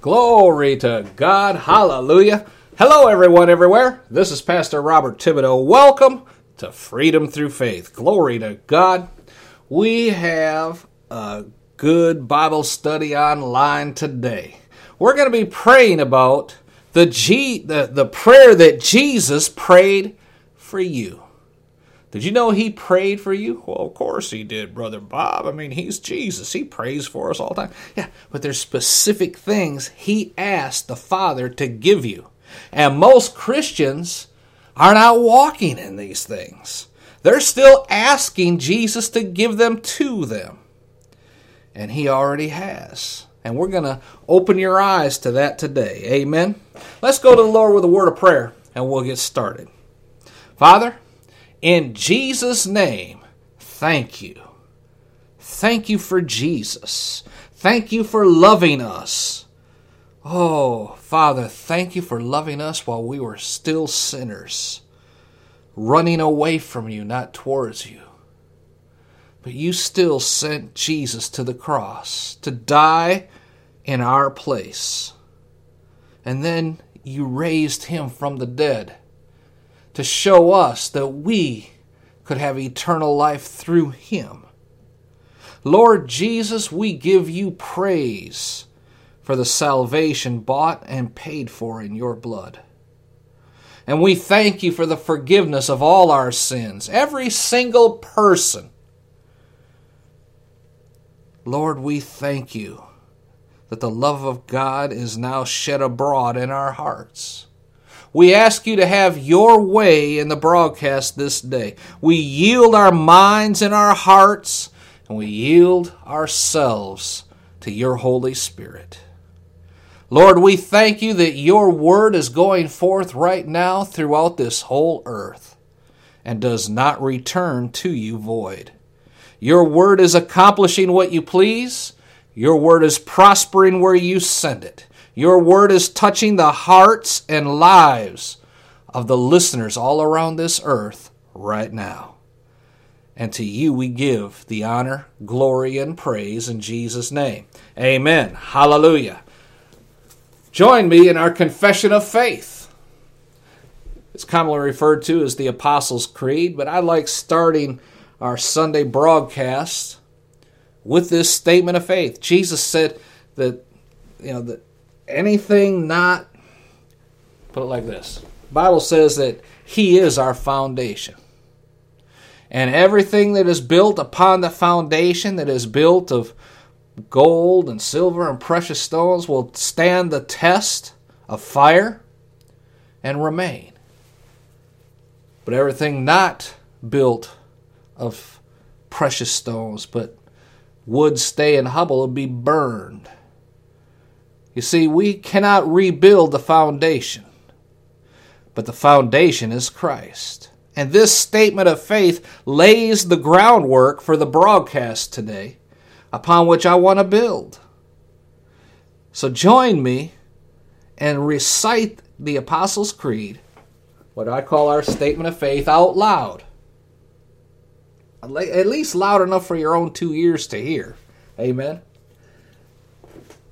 Glory to God. Hallelujah. Hello, everyone, everywhere. This is Pastor Robert Thibodeau. Welcome to Freedom Through Faith. Glory to God. We have a good Bible study online today. We're going to be praying about the, G, the, the prayer that Jesus prayed for you. Did you know he prayed for you? Well, of course he did, Brother Bob. I mean, he's Jesus. He prays for us all the time. Yeah, but there's specific things he asked the Father to give you. And most Christians are not walking in these things. They're still asking Jesus to give them to them. And he already has. And we're going to open your eyes to that today. Amen. Let's go to the Lord with a word of prayer and we'll get started. Father, in Jesus' name, thank you. Thank you for Jesus. Thank you for loving us. Oh, Father, thank you for loving us while we were still sinners, running away from you, not towards you. But you still sent Jesus to the cross to die in our place. And then you raised him from the dead to show us that we could have eternal life through him. Lord Jesus, we give you praise for the salvation bought and paid for in your blood. And we thank you for the forgiveness of all our sins, every single person. Lord, we thank you that the love of God is now shed abroad in our hearts. We ask you to have your way in the broadcast this day. We yield our minds and our hearts, and we yield ourselves to your Holy Spirit. Lord, we thank you that your word is going forth right now throughout this whole earth and does not return to you void. Your word is accomplishing what you please. Your word is prospering where you send it. Your word is touching the hearts and lives of the listeners all around this earth right now. And to you we give the honor, glory, and praise in Jesus' name. Amen. Hallelujah. Join me in our confession of faith. It's commonly referred to as the Apostles' Creed, but I like starting our Sunday broadcast with this statement of faith. Jesus said that you know that anything not put it like this. Bible says that he is our foundation. And everything that is built upon the foundation that is built of gold and silver and precious stones will stand the test of fire and remain. But everything not built of precious stones but wood stay and hubble will be burned you see, we cannot rebuild the foundation, but the foundation is Christ. And this statement of faith lays the groundwork for the broadcast today upon which I want to build. So join me and recite the Apostles' Creed, what I call our statement of faith, out loud. at least loud enough for your own two ears to hear. Amen.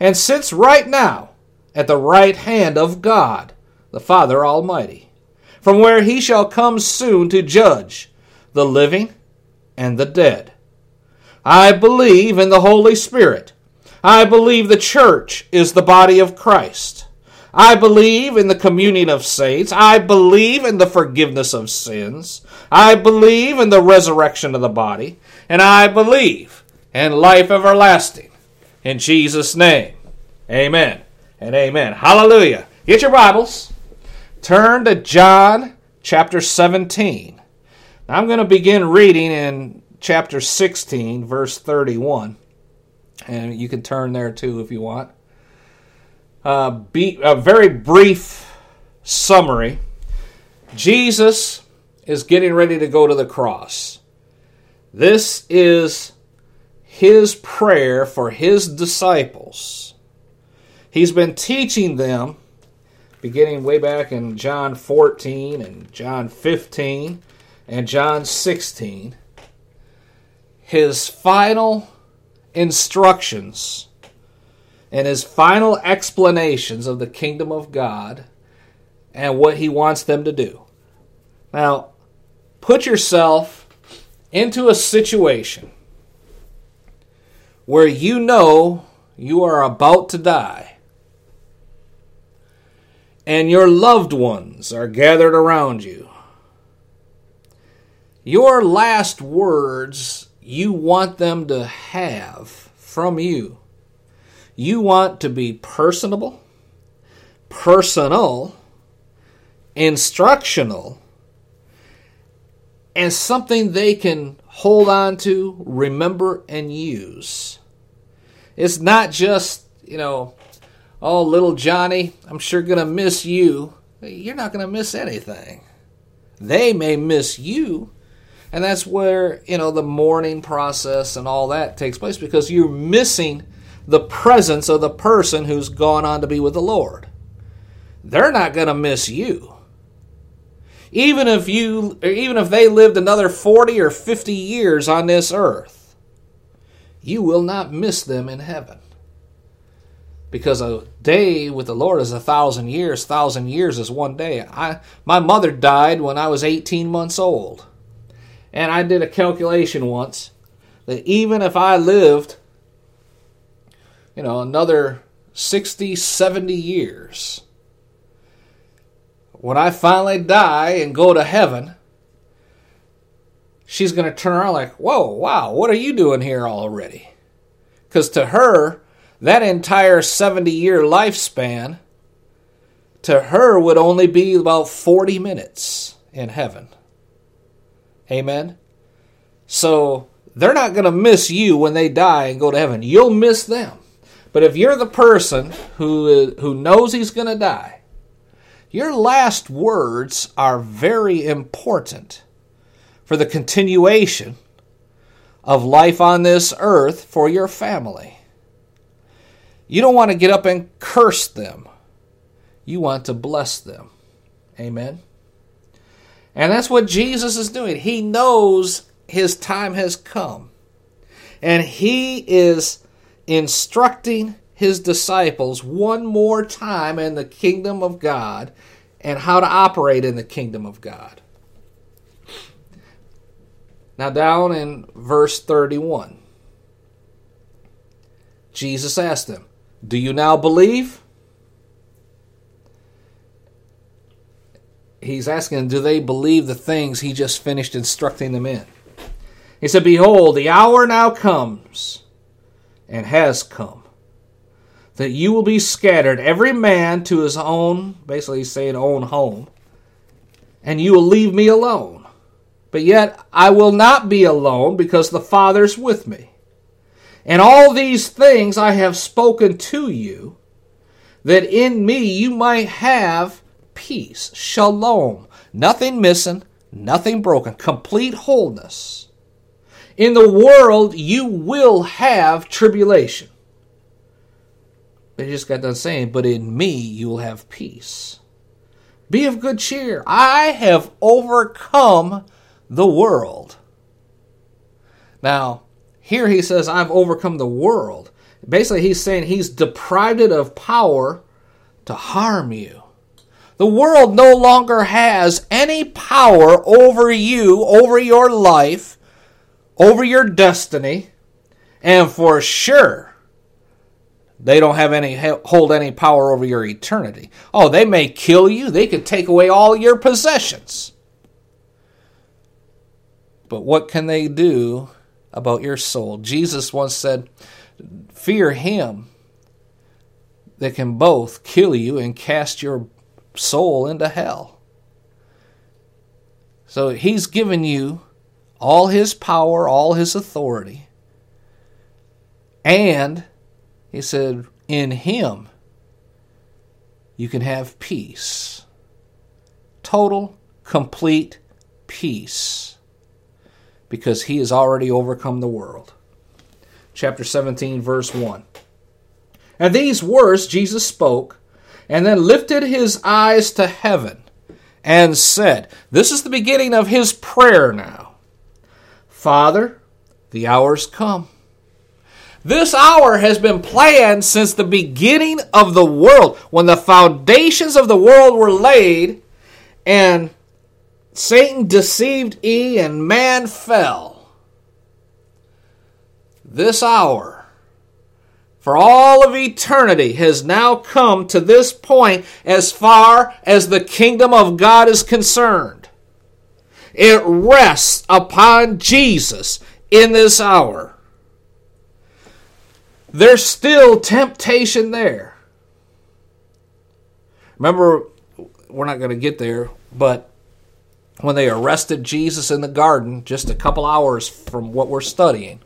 and sits right now at the right hand of God, the Father Almighty, from where he shall come soon to judge the living and the dead. I believe in the Holy Spirit. I believe the church is the body of Christ. I believe in the communion of saints. I believe in the forgiveness of sins. I believe in the resurrection of the body. And I believe in life everlasting. In Jesus' name, amen and amen. Hallelujah. Get your Bibles. Turn to John chapter 17. Now I'm going to begin reading in chapter 16, verse 31. And you can turn there too if you want. Uh, be, a very brief summary. Jesus is getting ready to go to the cross. This is his prayer for his disciples. He's been teaching them, beginning way back in John 14 and John 15 and John 16, his final instructions and his final explanations of the kingdom of God and what he wants them to do. Now, put yourself into a situation where you know you are about to die and your loved ones are gathered around you. Your last words you want them to have from you you want to be personable, personal, instructional, and something they can hold on to, remember, and use. It's not just, you know, oh, little Johnny, I'm sure going to miss you. You're not going to miss anything. They may miss you. And that's where, you know, the mourning process and all that takes place because you're missing the presence of the person who's gone on to be with the Lord. They're not going to miss you. Even if you even if they lived another 40 or 50 years on this earth, you will not miss them in heaven. Because a day with the Lord is a thousand years, thousand years is one day. I my mother died when I was 18 months old. And I did a calculation once that even if I lived you know, another 60, 70 years. When I finally die and go to heaven, she's going to turn around like, whoa, wow, what are you doing here already? Because to her, that entire 70 year lifespan, to her, would only be about 40 minutes in heaven. Amen? So they're not going to miss you when they die and go to heaven. You'll miss them. But if you're the person who, who knows he's going to die, your last words are very important for the continuation of life on this earth for your family. You don't want to get up and curse them. You want to bless them. Amen. And that's what Jesus is doing. He knows his time has come. And he is instructing his disciples one more time in the kingdom of God and how to operate in the kingdom of God. Now, down in verse 31, Jesus asked them, Do you now believe? He's asking Do they believe the things he just finished instructing them in? He said, Behold, the hour now comes and has come. That you will be scattered, every man to his own, basically saying own home, and you will leave me alone. but yet I will not be alone because the Father's with me. And all these things I have spoken to you, that in me you might have peace, shalom, nothing missing, nothing broken, complete wholeness. In the world you will have tribulation. They just got done saying, but in me you will have peace. Be of good cheer. I have overcome the world. Now, here he says, I've overcome the world. Basically, he's saying he's deprived it of power to harm you. The world no longer has any power over you, over your life, over your destiny, and for sure, they don't have any hold any power over your eternity. Oh, they may kill you, they could take away all your possessions. But what can they do about your soul? Jesus once said, Fear him that can both kill you and cast your soul into hell. So he's given you all his power, all his authority. And he said, in him you can have peace. Total, complete peace because he has already overcome the world. Chapter 17, verse 1. And these words Jesus spoke, and then lifted his eyes to heaven and said, This is the beginning of his prayer now. Father, the hour's come. This hour has been planned since the beginning of the world, when the foundations of the world were laid, and Satan deceived Eve and man fell. This hour, for all of eternity, has now come to this point as far as the kingdom of God is concerned. It rests upon Jesus in this hour. There's still temptation there. Remember, we're not going to get there, but when they arrested Jesus in the garden just a couple hours from what we're studying.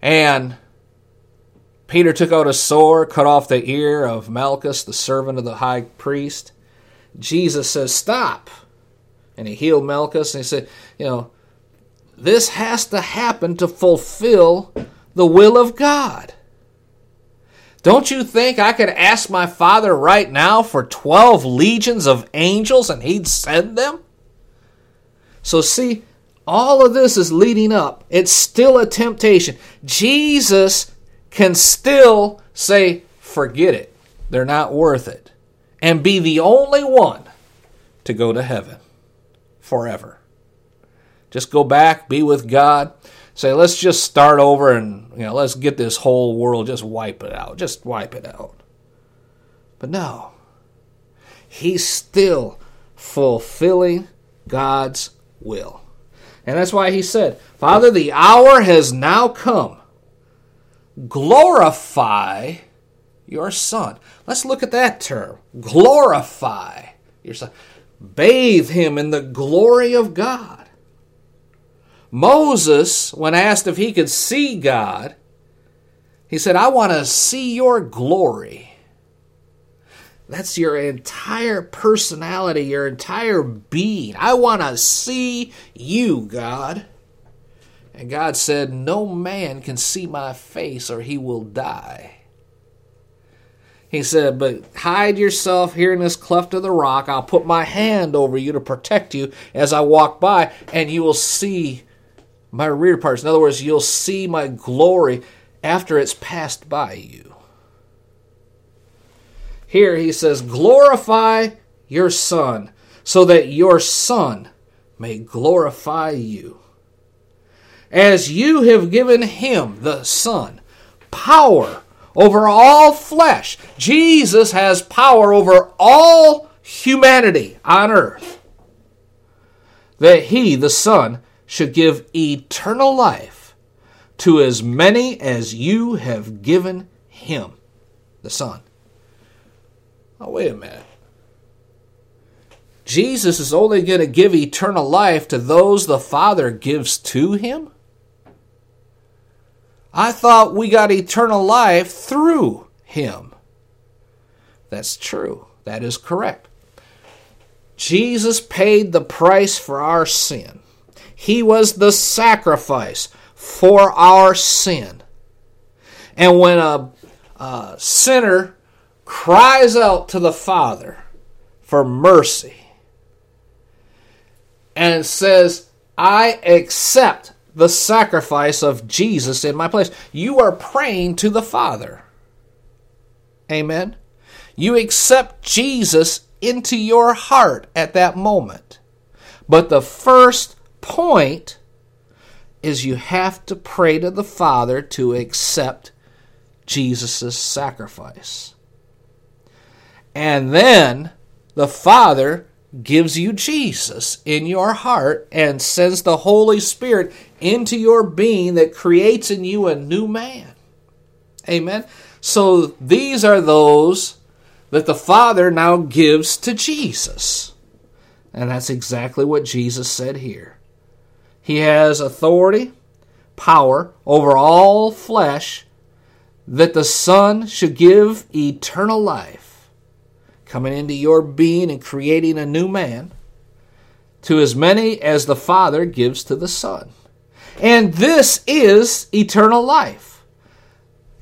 And Peter took out a sword, cut off the ear of Malchus, the servant of the high priest. Jesus says, Stop. And he healed Malchus, and he said, You know, this has to happen to fulfill the will of God. Don't you think I could ask my Father right now for 12 legions of angels and He'd send them? So, see, all of this is leading up. It's still a temptation. Jesus can still say, forget it. They're not worth it. And be the only one to go to heaven forever. Just go back, be with God say, let's just start over and you know, let's get this whole world, just wipe it out, just wipe it out. But no, he's still fulfilling God's will. And that's why he said, Father, the hour has now come. Glorify your Son. Let's look at that term. Glorify your Son. Bathe him in the glory of God. Moses, when asked if he could see God, he said, I want to see your glory. That's your entire personality, your entire being. I want to see you, God. And God said, No man can see my face or he will die. He said, But hide yourself here in this cleft of the rock. I'll put my hand over you to protect you as I walk by, and you will see my rear parts. In other words, you'll see my glory after it's passed by you. Here he says, Glorify your Son, so that your Son may glorify you. As you have given him, the Son, power over all flesh, Jesus has power over all humanity on earth. That he, the Son, should give eternal life to as many as you have given him, the Son. Oh, wait a minute. Jesus is only going to give eternal life to those the Father gives to him? I thought we got eternal life through him. That's true. That is correct. Jesus paid the price for our sin. He was the sacrifice for our sin. And when a, a sinner cries out to the Father for mercy and says, I accept the sacrifice of Jesus in my place, you are praying to the Father. Amen. You accept Jesus into your heart at that moment. But the first point is you have to pray to the Father to accept Jesus' sacrifice. And then the Father gives you Jesus in your heart and sends the Holy Spirit into your being that creates in you a new man. Amen. So these are those that the Father now gives to Jesus. And that's exactly what Jesus said here. He has authority, power over all flesh, that the Son should give eternal life, coming into your being and creating a new man, to as many as the Father gives to the Son. And this is eternal life.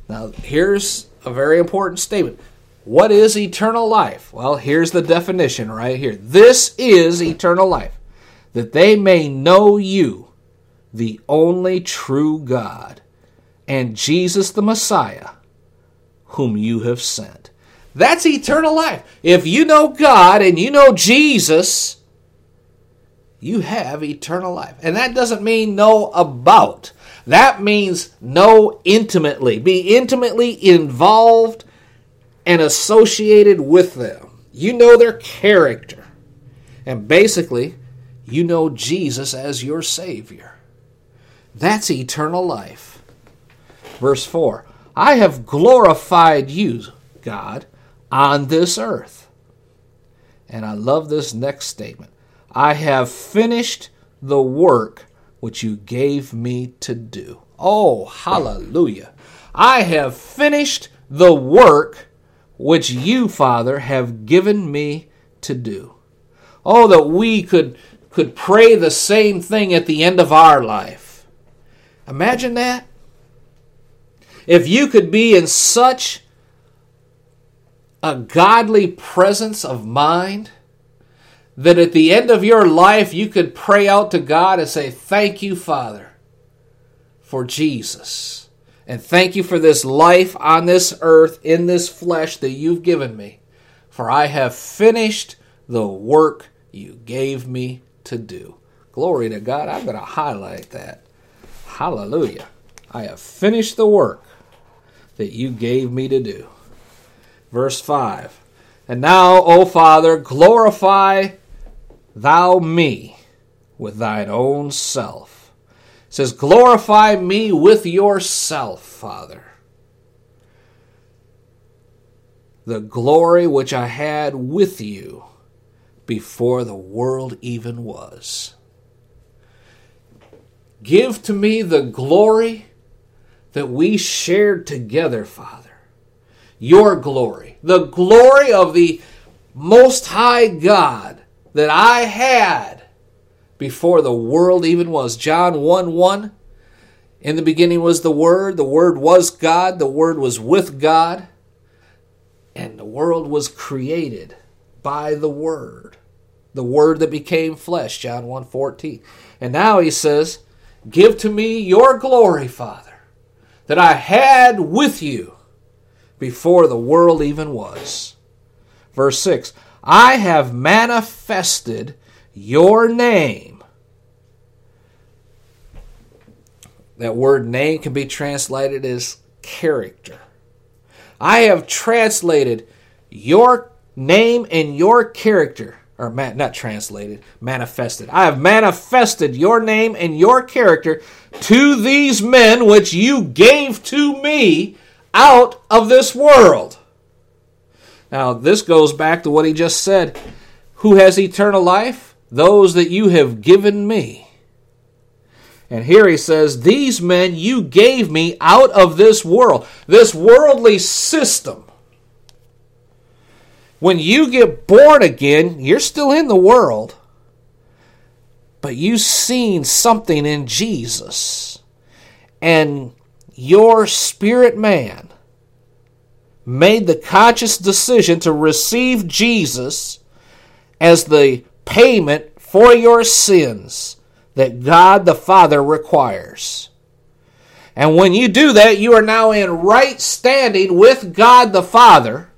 Now, here's a very important statement. What is eternal life? Well, here's the definition right here. This is eternal life, that they may know you, the only true God, and Jesus the Messiah, whom you have sent. That's eternal life. If you know God and you know Jesus, you have eternal life. And that doesn't mean know about. That means know intimately. Be intimately involved and associated with them. You know their character. And basically, you know Jesus as your Savior. That's eternal life. Verse 4 I have glorified you, God, on this earth. And I love this next statement I have finished the work which you gave me to do. Oh, hallelujah. I have finished the work which you, Father, have given me to do. Oh, that we could, could pray the same thing at the end of our life. Imagine that. If you could be in such a godly presence of mind that at the end of your life you could pray out to God and say, Thank you, Father, for Jesus. And thank you for this life on this earth in this flesh that you've given me. For I have finished the work you gave me to do. Glory to God. I'm going to highlight that. Hallelujah. I have finished the work that you gave me to do. Verse 5 And now, O Father, glorify thou me with thine own self says, Glorify me with yourself, Father. The glory which I had with you before the world even was. Give to me the glory that we shared together, Father. Your glory, the glory of the Most High God that I had before the world even was. John 1 1. In the beginning was the Word, the Word was God, the Word was with God, and the world was created by the Word. The Word that became flesh, John 1 14. And now he says, Give to me your glory, Father, that I had with you before the world even was. Verse 6 I have manifested your name. That word name can be translated as character. I have translated your name and your character, or not translated, manifested. I have manifested your name and your character to these men which you gave to me out of this world. Now, this goes back to what he just said Who has eternal life? Those that you have given me. And here he says, These men you gave me out of this world, this worldly system. When you get born again, you're still in the world, but you've seen something in Jesus. And your spirit man made the conscious decision to receive Jesus as the payment for your sins that God the Father requires. And when you do that, you are now in right standing with God the Father.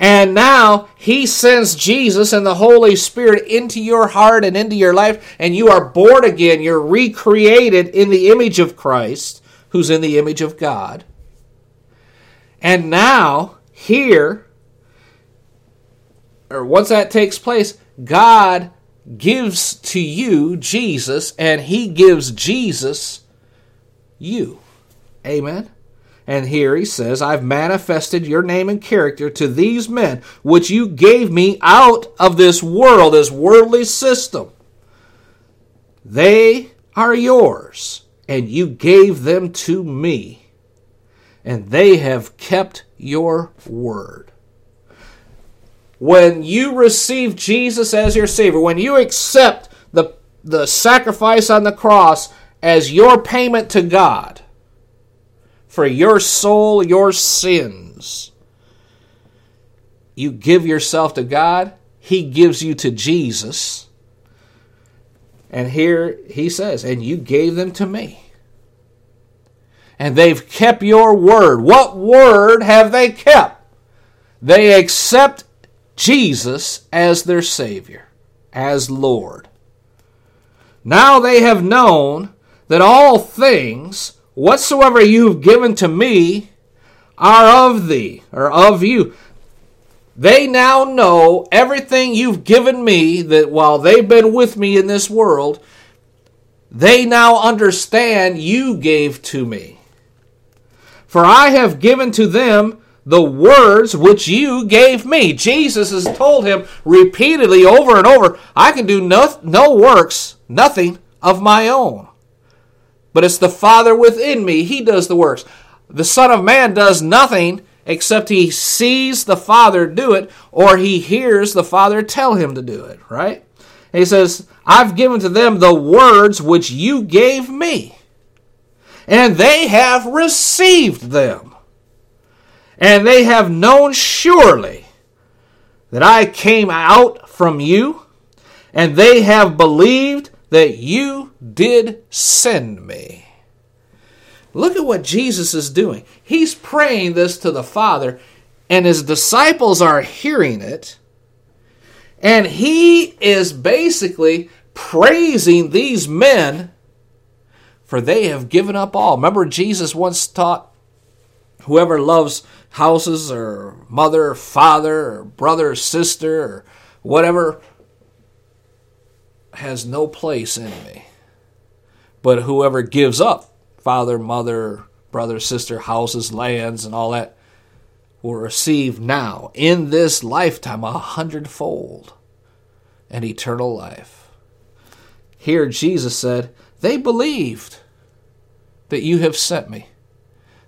And now He sends Jesus and the Holy Spirit into your heart and into your life, and you are born again. You're recreated in the image of Christ, who's in the image of God. And now, here, or once that takes place, God gives to you Jesus, and He gives Jesus you. Amen. And here he says, I've manifested your name and character to these men, which you gave me out of this world, this worldly system. They are yours, and you gave them to me, and they have kept your word when you receive Jesus as your Savior, when you accept the, the sacrifice on the cross as your payment to God for your soul, your sins, you give yourself to God, He gives you to Jesus. And here he says, and you gave them to me. And they've kept your word. What word have they kept? They accept Jesus as their Savior, as Lord. Now they have known that all things whatsoever you have given to me are of thee, or of you. They now know everything you've given me, that while they've been with me in this world, they now understand you gave to me. For I have given to them the words which you gave me. Jesus has told him repeatedly over and over, I can do no, no works, nothing of my own. But it's the Father within me. He does the works. The Son of Man does nothing except he sees the Father do it or he hears the Father tell him to do it, right? And he says, I've given to them the words which you gave me, and they have received them and they have known surely that I came out from you, and they have believed that you did send me. Look at what Jesus is doing. He's praying this to the Father, and his disciples are hearing it, and he is basically praising these men for they have given up all. Remember, Jesus once taught whoever loves houses or mother, father, or brother, sister, or whatever has no place in me. But whoever gives up father, mother, brother, sister, houses, lands, and all that will receive now, in this lifetime, a hundredfold and eternal life. Here, Jesus said, They believed that you have sent me.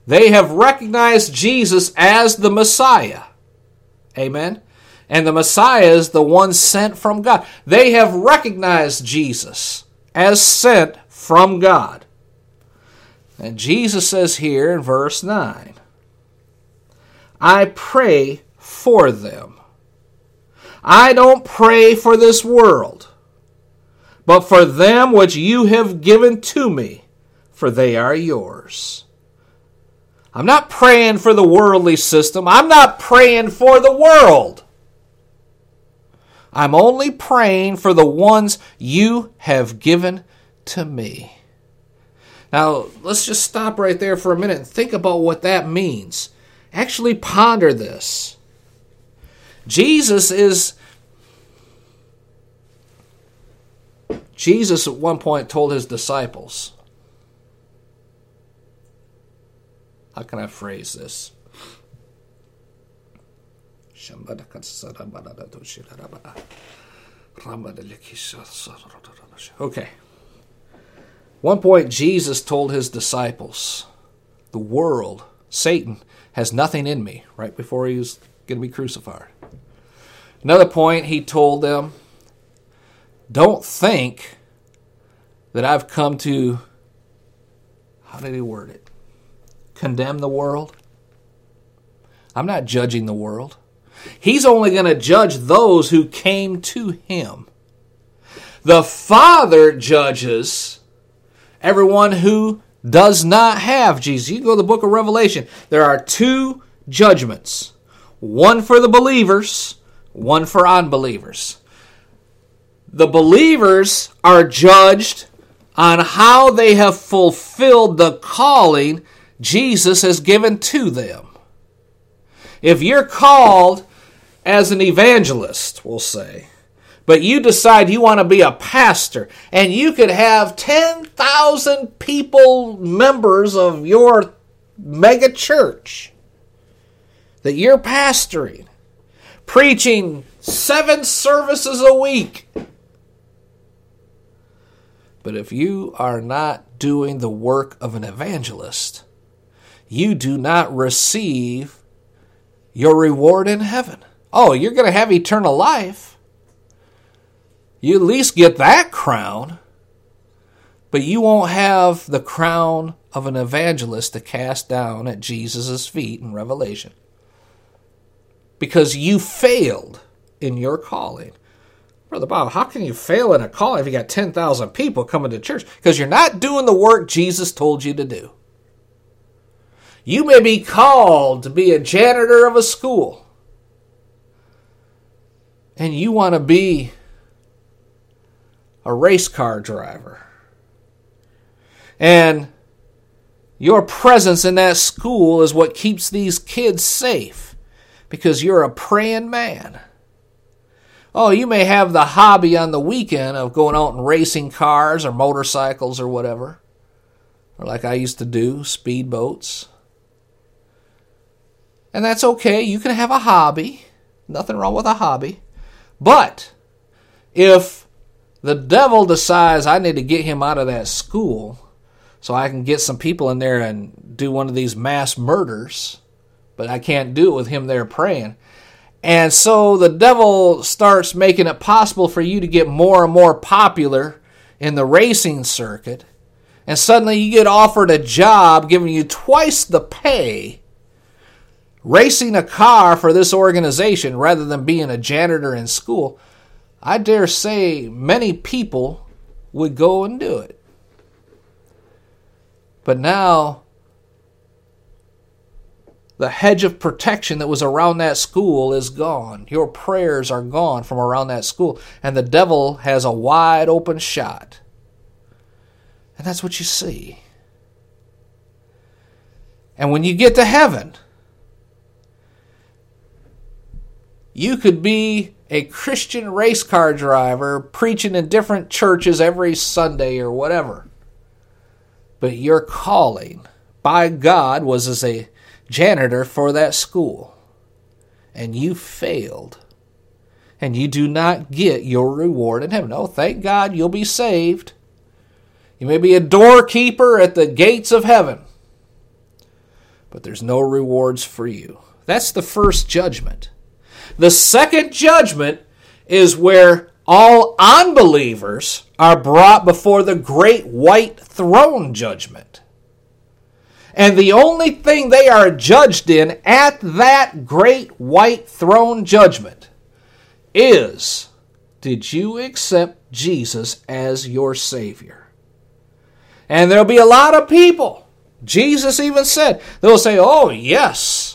They have recognized Jesus as the Messiah. Amen. And the Messiah is the one sent from God. They have recognized Jesus as sent from God. And Jesus says here in verse 9, I pray for them. I don't pray for this world, but for them which you have given to me, for they are yours. I'm not praying for the worldly system. I'm not praying for the world. I'm only praying for the ones you have given to me. Now, let's just stop right there for a minute and think about what that means. Actually, ponder this. Jesus is. Jesus at one point told his disciples, how can I phrase this? Okay. One point, Jesus told his disciples, The world, Satan, has nothing in me, right before he was going to be crucified. Another point, he told them, Don't think that I've come to, how did he word it? Condemn the world. I'm not judging the world. He's only going to judge those who came to him. The Father judges everyone who does not have Jesus. You go to the book of Revelation. There are two judgments one for the believers, one for unbelievers. The believers are judged on how they have fulfilled the calling Jesus has given to them. If you're called as an evangelist, we'll say, but you decide you want to be a pastor and you could have 10,000 people, members of your mega church that you're pastoring, preaching seven services a week. But if you are not doing the work of an evangelist, you do not receive your reward in heaven. Oh, you're going to have eternal life. You at least get that crown, but you won't have the crown of an evangelist to cast down at Jesus' feet in Revelation. Because you failed in your calling. Brother Bob, how can you fail in a calling if you got 10,000 people coming to church? Because you're not doing the work Jesus told you to do. You may be called to be a janitor of a school. And you want to be a race car driver. And your presence in that school is what keeps these kids safe because you're a praying man. Oh, you may have the hobby on the weekend of going out and racing cars or motorcycles or whatever. Or like I used to do, speedboats. And that's okay. You can have a hobby. Nothing wrong with a hobby. But if the devil decides I need to get him out of that school so I can get some people in there and do one of these mass murders, but I can't do it with him there praying. And so the devil starts making it possible for you to get more and more popular in the racing circuit. And suddenly you get offered a job giving you twice the pay racing a car for this organization rather than being a janitor in school, I dare say many people would go and do it. But now, the hedge of protection that was around that school is gone. Your prayers are gone from around that school, and the devil has a wide open shot. And that's what you see. And when you get to heaven, You could be a Christian race car driver preaching in different churches every Sunday or whatever. But your calling by God was as a janitor for that school. And you failed. And you do not get your reward in heaven. Oh, thank God you'll be saved. You may be a doorkeeper at the gates of heaven. But there's no rewards for you. That's the first judgment. The second judgment is where all unbelievers are brought before the great white throne judgment. And the only thing they are judged in at that great white throne judgment is did you accept Jesus as your Savior? And there'll be a lot of people. Jesus even said, they'll say, Oh, yes,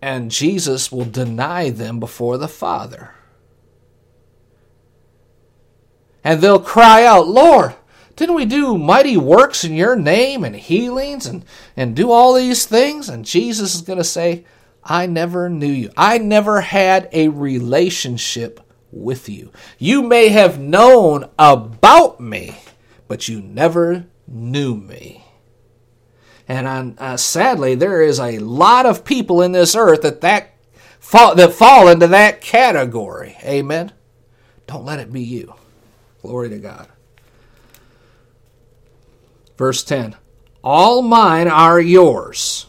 and Jesus will deny them before the Father. And they'll cry out, Lord, didn't we do mighty works in your name and healings and, and do all these things? And Jesus is going to say, I never knew you. I never had a relationship with you. You may have known about me, but you never knew me. And uh, sadly, there is a lot of people in this earth that that fall, that fall into that category. Amen. Don't let it be you. Glory to God. Verse 10 All mine are yours.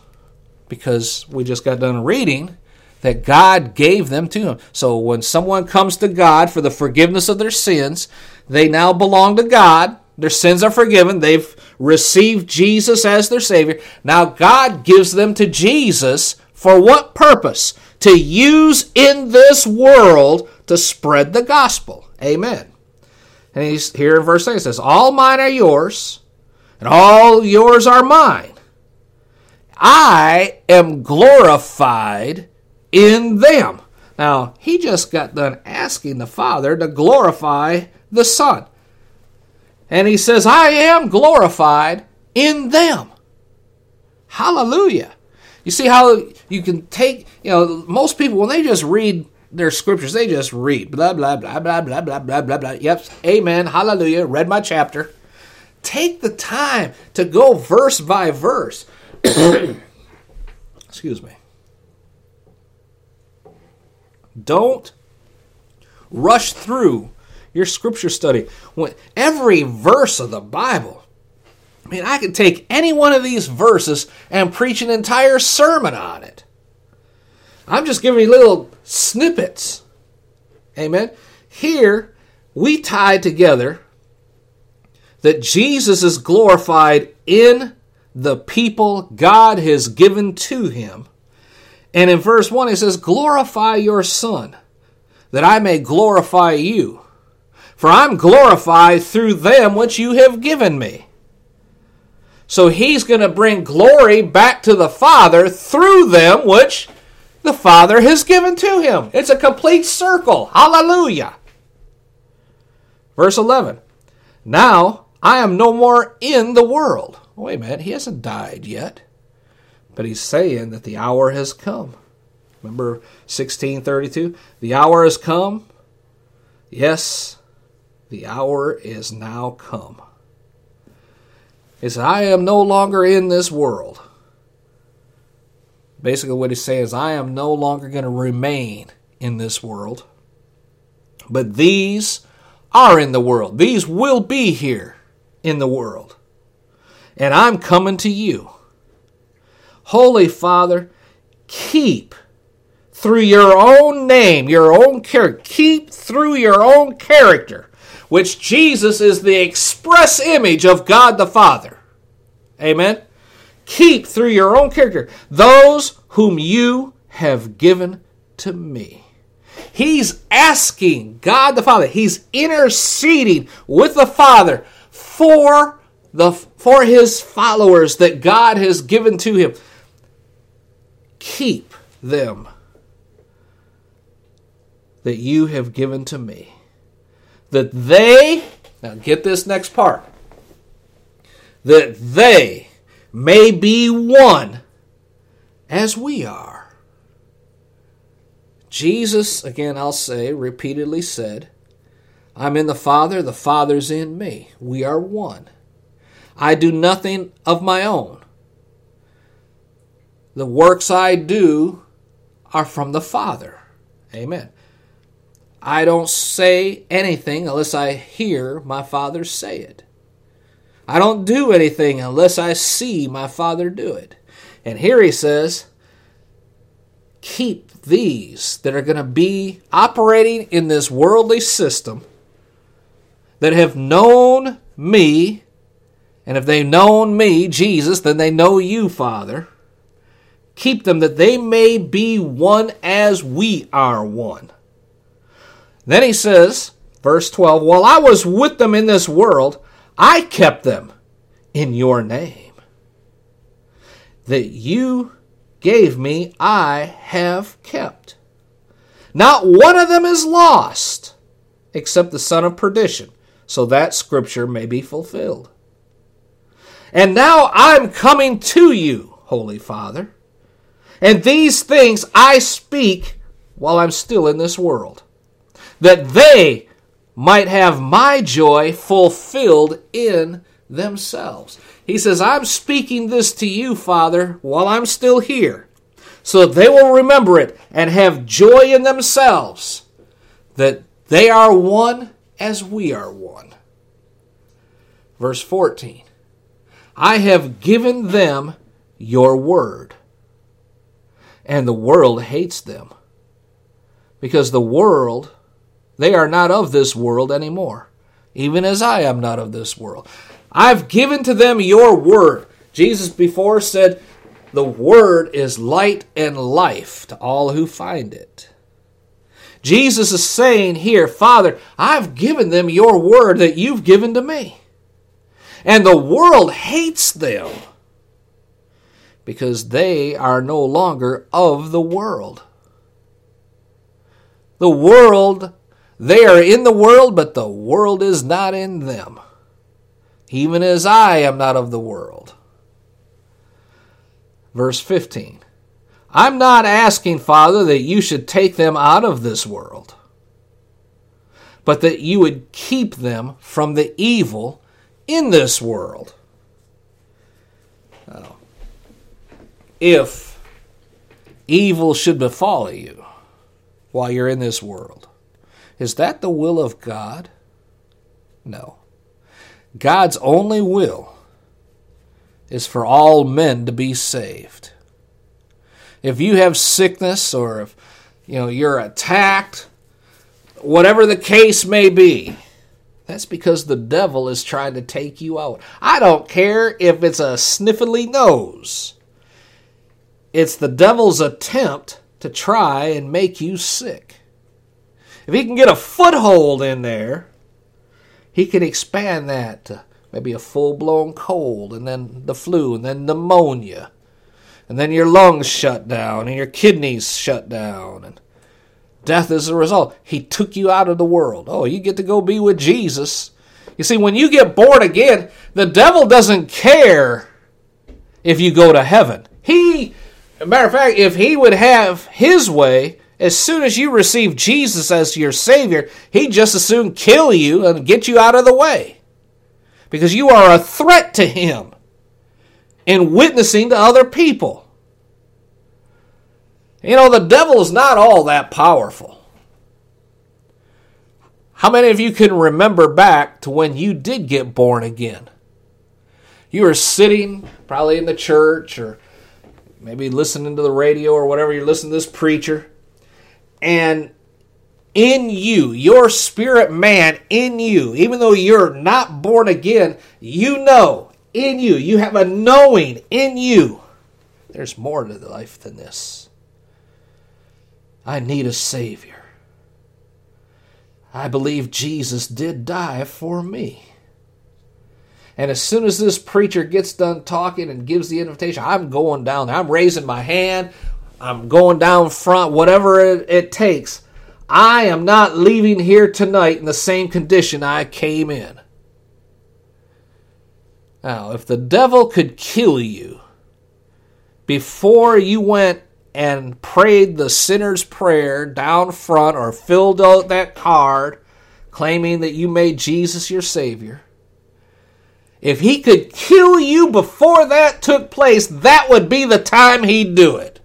Because we just got done reading that God gave them to him. So when someone comes to God for the forgiveness of their sins, they now belong to God. Their sins are forgiven. They've received Jesus as their Savior. Now God gives them to Jesus for what purpose? To use in this world to spread the gospel. Amen. And he's here in verse 8 it says, All mine are yours, and all yours are mine. I am glorified in them. Now, he just got done asking the Father to glorify the Son. And he says, I am glorified in them. Hallelujah. You see how you can take, you know, most people, when they just read their scriptures, they just read blah, blah, blah, blah, blah, blah, blah, blah, blah. Yep, amen, hallelujah, read my chapter. Take the time to go verse by verse. Excuse me. Don't rush through your scripture study. Every verse of the Bible, I mean, I could take any one of these verses and preach an entire sermon on it. I'm just giving you little snippets. Amen. Here, we tie together that Jesus is glorified in the people God has given to him. And in verse 1, it says, Glorify your Son, that I may glorify you. For I'm glorified through them which you have given me. So he's going to bring glory back to the Father through them which the Father has given to him. It's a complete circle. Hallelujah. Verse 11 Now I am no more in the world. Wait a minute, he hasn't died yet. But he's saying that the hour has come. Remember 1632? The hour has come. Yes, the hour is now come. He said, I am no longer in this world. Basically, what he's saying is, I am no longer going to remain in this world. But these are in the world. These will be here in the world. And I'm coming to you. Holy Father, keep through your own name, your own character, keep through your own character, which Jesus is the express image of God the Father. Amen keep through your own character those whom you have given to me. He's asking God the Father, he's interceding with the Father for the for his followers that God has given to him. Keep them that you have given to me. That they, now get this next part, that they may be one as we are. Jesus, again, I'll say, repeatedly said, I'm in the Father, the Father's in me. We are one. I do nothing of my own. The works I do are from the Father. Amen. I don't say anything unless I hear my Father say it. I don't do anything unless I see my Father do it. And here he says, keep these that are going to be operating in this worldly system that have known me. And if they've known me, Jesus, then they know you, Father. Keep them that they may be one as we are one. Then he says, verse 12, While I was with them in this world, I kept them in your name. That you gave me, I have kept. Not one of them is lost, except the son of perdition, so that scripture may be fulfilled. And now I'm coming to you, Holy Father, and these things I speak while I'm still in this world, that they might have my joy fulfilled in themselves. He says, I'm speaking this to you, Father, while I'm still here, so that they will remember it and have joy in themselves that they are one as we are one. Verse 14 I have given them your word, and the world hates them because the world, they are not of this world anymore, even as I am not of this world. I've given to them your word. Jesus before said, The word is light and life to all who find it. Jesus is saying here, Father, I've given them your word that you've given to me. And the world hates them because they are no longer of the world. The world, they are in the world, but the world is not in them, even as I am not of the world. Verse 15 I'm not asking, Father, that you should take them out of this world, but that you would keep them from the evil in this world. Now, if evil should befall you, while you're in this world. Is that the will of God? No. God's only will is for all men to be saved. If you have sickness or if you know you're attacked, whatever the case may be, that's because the devil is trying to take you out. I don't care if it's a sniffly nose. It's the devil's attempt to try and make you sick. If he can get a foothold in there, he can expand that to maybe a full blown cold, and then the flu, and then pneumonia, and then your lungs shut down, and your kidneys shut down, and death is the result. He took you out of the world. Oh, you get to go be with Jesus. You see, when you get born again, the devil doesn't care if you go to heaven. He matter of fact, if he would have his way, as soon as you receive Jesus as your Savior, he'd just as soon kill you and get you out of the way. Because you are a threat to him in witnessing to other people. You know, the devil is not all that powerful. How many of you can remember back to when you did get born again? You were sitting probably in the church or maybe listening to the radio or whatever, you're listening to this preacher, and in you, your spirit man in you, even though you're not born again, you know in you, you have a knowing in you. There's more to life than this. I need a Savior. I believe Jesus did die for me. And as soon as this preacher gets done talking and gives the invitation, I'm going down there. I'm raising my hand. I'm going down front, whatever it, it takes. I am not leaving here tonight in the same condition I came in. Now, if the devil could kill you before you went and prayed the sinner's prayer down front or filled out that card claiming that you made Jesus your Savior, if he could kill you before that took place, that would be the time he'd do it.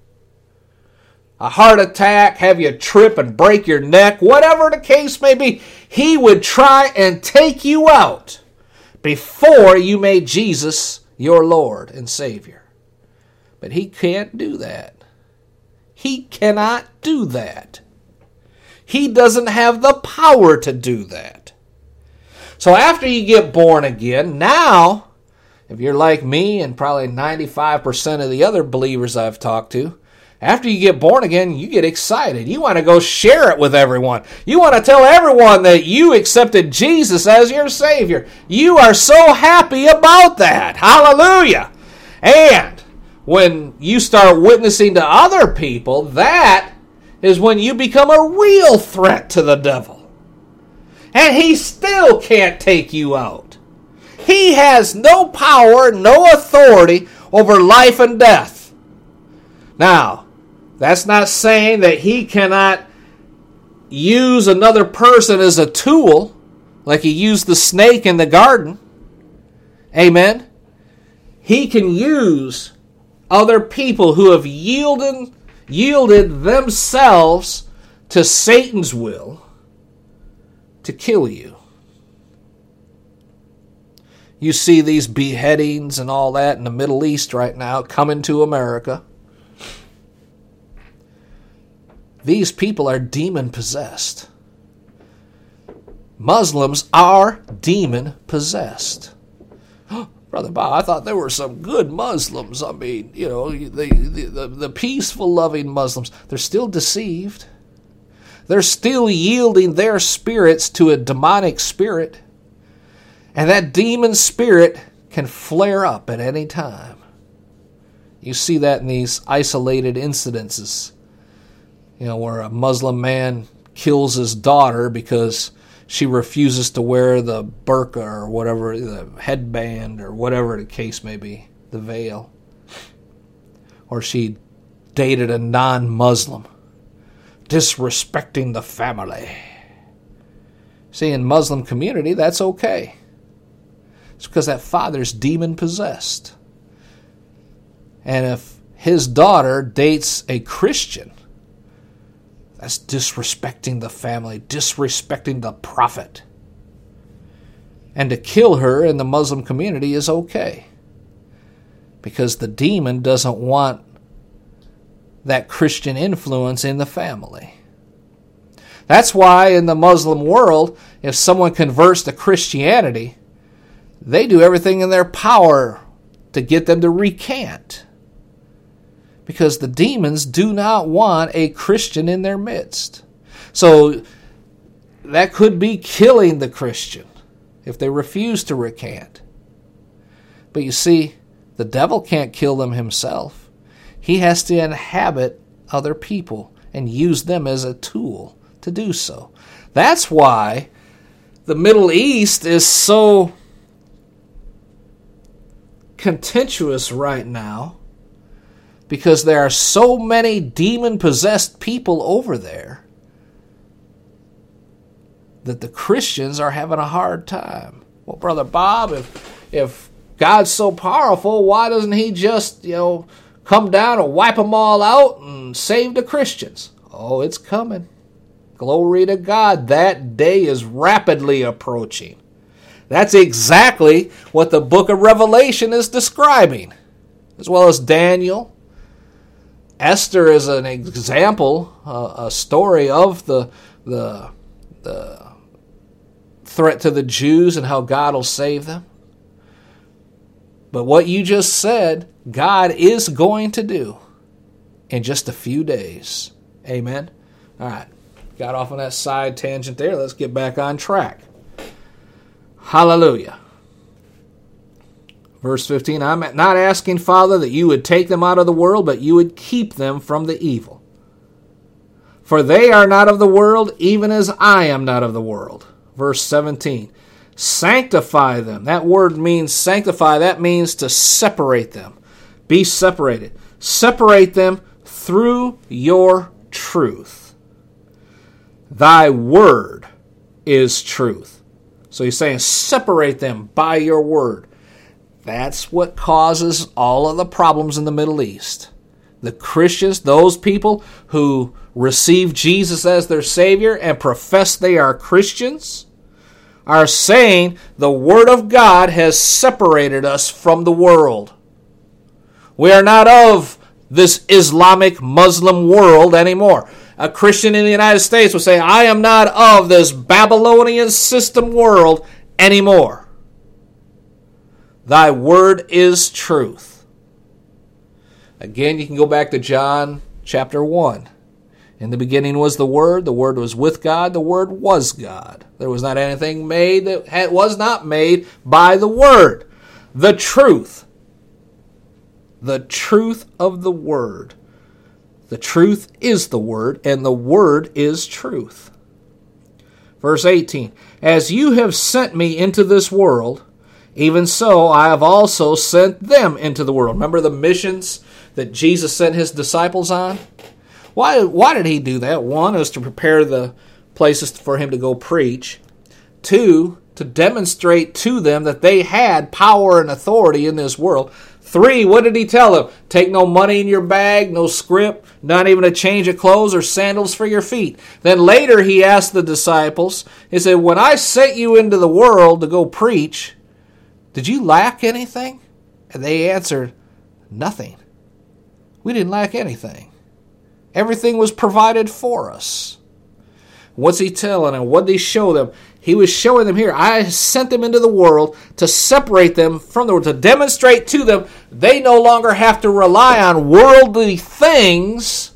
A heart attack, have you trip and break your neck, whatever the case may be, he would try and take you out before you made Jesus your Lord and Savior. But he can't do that. He cannot do that. He doesn't have the power to do that. So after you get born again, now, if you're like me and probably 95% of the other believers I've talked to, after you get born again, you get excited. You want to go share it with everyone. You want to tell everyone that you accepted Jesus as your Savior. You are so happy about that. Hallelujah. And when you start witnessing to other people, that is when you become a real threat to the devil and he still can't take you out. He has no power, no authority over life and death. Now, that's not saying that he cannot use another person as a tool, like he used the snake in the garden. Amen. He can use other people who have yielded yielded themselves to Satan's will to kill you. You see these beheadings and all that in the Middle East right now coming to America. These people are demon possessed. Muslims are demon possessed. Brother Bob, I thought there were some good Muslims. I mean, you know, the, the, the, the peaceful, loving Muslims. They're still deceived. They're still yielding their spirits to a demonic spirit. And that demon spirit can flare up at any time. You see that in these isolated incidences. You know, where a Muslim man kills his daughter because she refuses to wear the burqa or whatever, the headband or whatever the case may be, the veil. Or she dated a non Muslim, disrespecting the family. See, in Muslim community, that's okay. It's because that father's demon possessed. And if his daughter dates a Christian, that's disrespecting the family, disrespecting the prophet. And to kill her in the Muslim community is okay. Because the demon doesn't want that Christian influence in the family. That's why in the Muslim world, if someone converts to Christianity, they do everything in their power to get them to recant. Because the demons do not want a Christian in their midst. So that could be killing the Christian if they refuse to recant. But you see, the devil can't kill them himself. He has to inhabit other people and use them as a tool to do so. That's why the Middle East is so contentious right now because there are so many demon possessed people over there that the Christians are having a hard time. Well, brother Bob, if if God's so powerful, why doesn't he just, you know, come down and wipe them all out and save the Christians? Oh, it's coming. Glory to God. That day is rapidly approaching. That's exactly what the book of Revelation is describing, as well as Daniel. Esther is an example, uh, a story of the, the, the threat to the Jews and how God will save them. But what you just said, God is going to do in just a few days. Amen. All right. Got off on that side tangent there. Let's get back on track. Hallelujah. Verse 15 I'm not asking, Father, that you would take them out of the world, but you would keep them from the evil. For they are not of the world, even as I am not of the world. Verse 17 Sanctify them. That word means sanctify, that means to separate them. Be separated. Separate them through your truth. Thy word is truth. So he's saying, separate them by your word. That's what causes all of the problems in the Middle East. The Christians, those people who receive Jesus as their Savior and profess they are Christians, are saying the Word of God has separated us from the world. We are not of this Islamic Muslim world anymore a Christian in the United States would say, I am not of this Babylonian system world anymore. Thy word is truth. Again, you can go back to John chapter 1. In the beginning was the Word, the Word was with God, the Word was God. There was not anything made that was not made by the Word. The truth. The truth of the Word the truth is the Word, and the Word is truth. Verse 18 As you have sent me into this world, even so I have also sent them into the world. Remember the missions that Jesus sent his disciples on? Why, why did he do that? One is to prepare the places for him to go preach, two, to demonstrate to them that they had power and authority in this world. Three, what did he tell them? Take no money in your bag, no scrip, not even a change of clothes or sandals for your feet. Then later he asked the disciples, he said, When I sent you into the world to go preach, did you lack anything? And they answered, Nothing. We didn't lack anything. Everything was provided for us. What's he telling them? What did he show them? He was showing them here, I sent them into the world to separate them from the world, to demonstrate to them they no longer have to rely on worldly things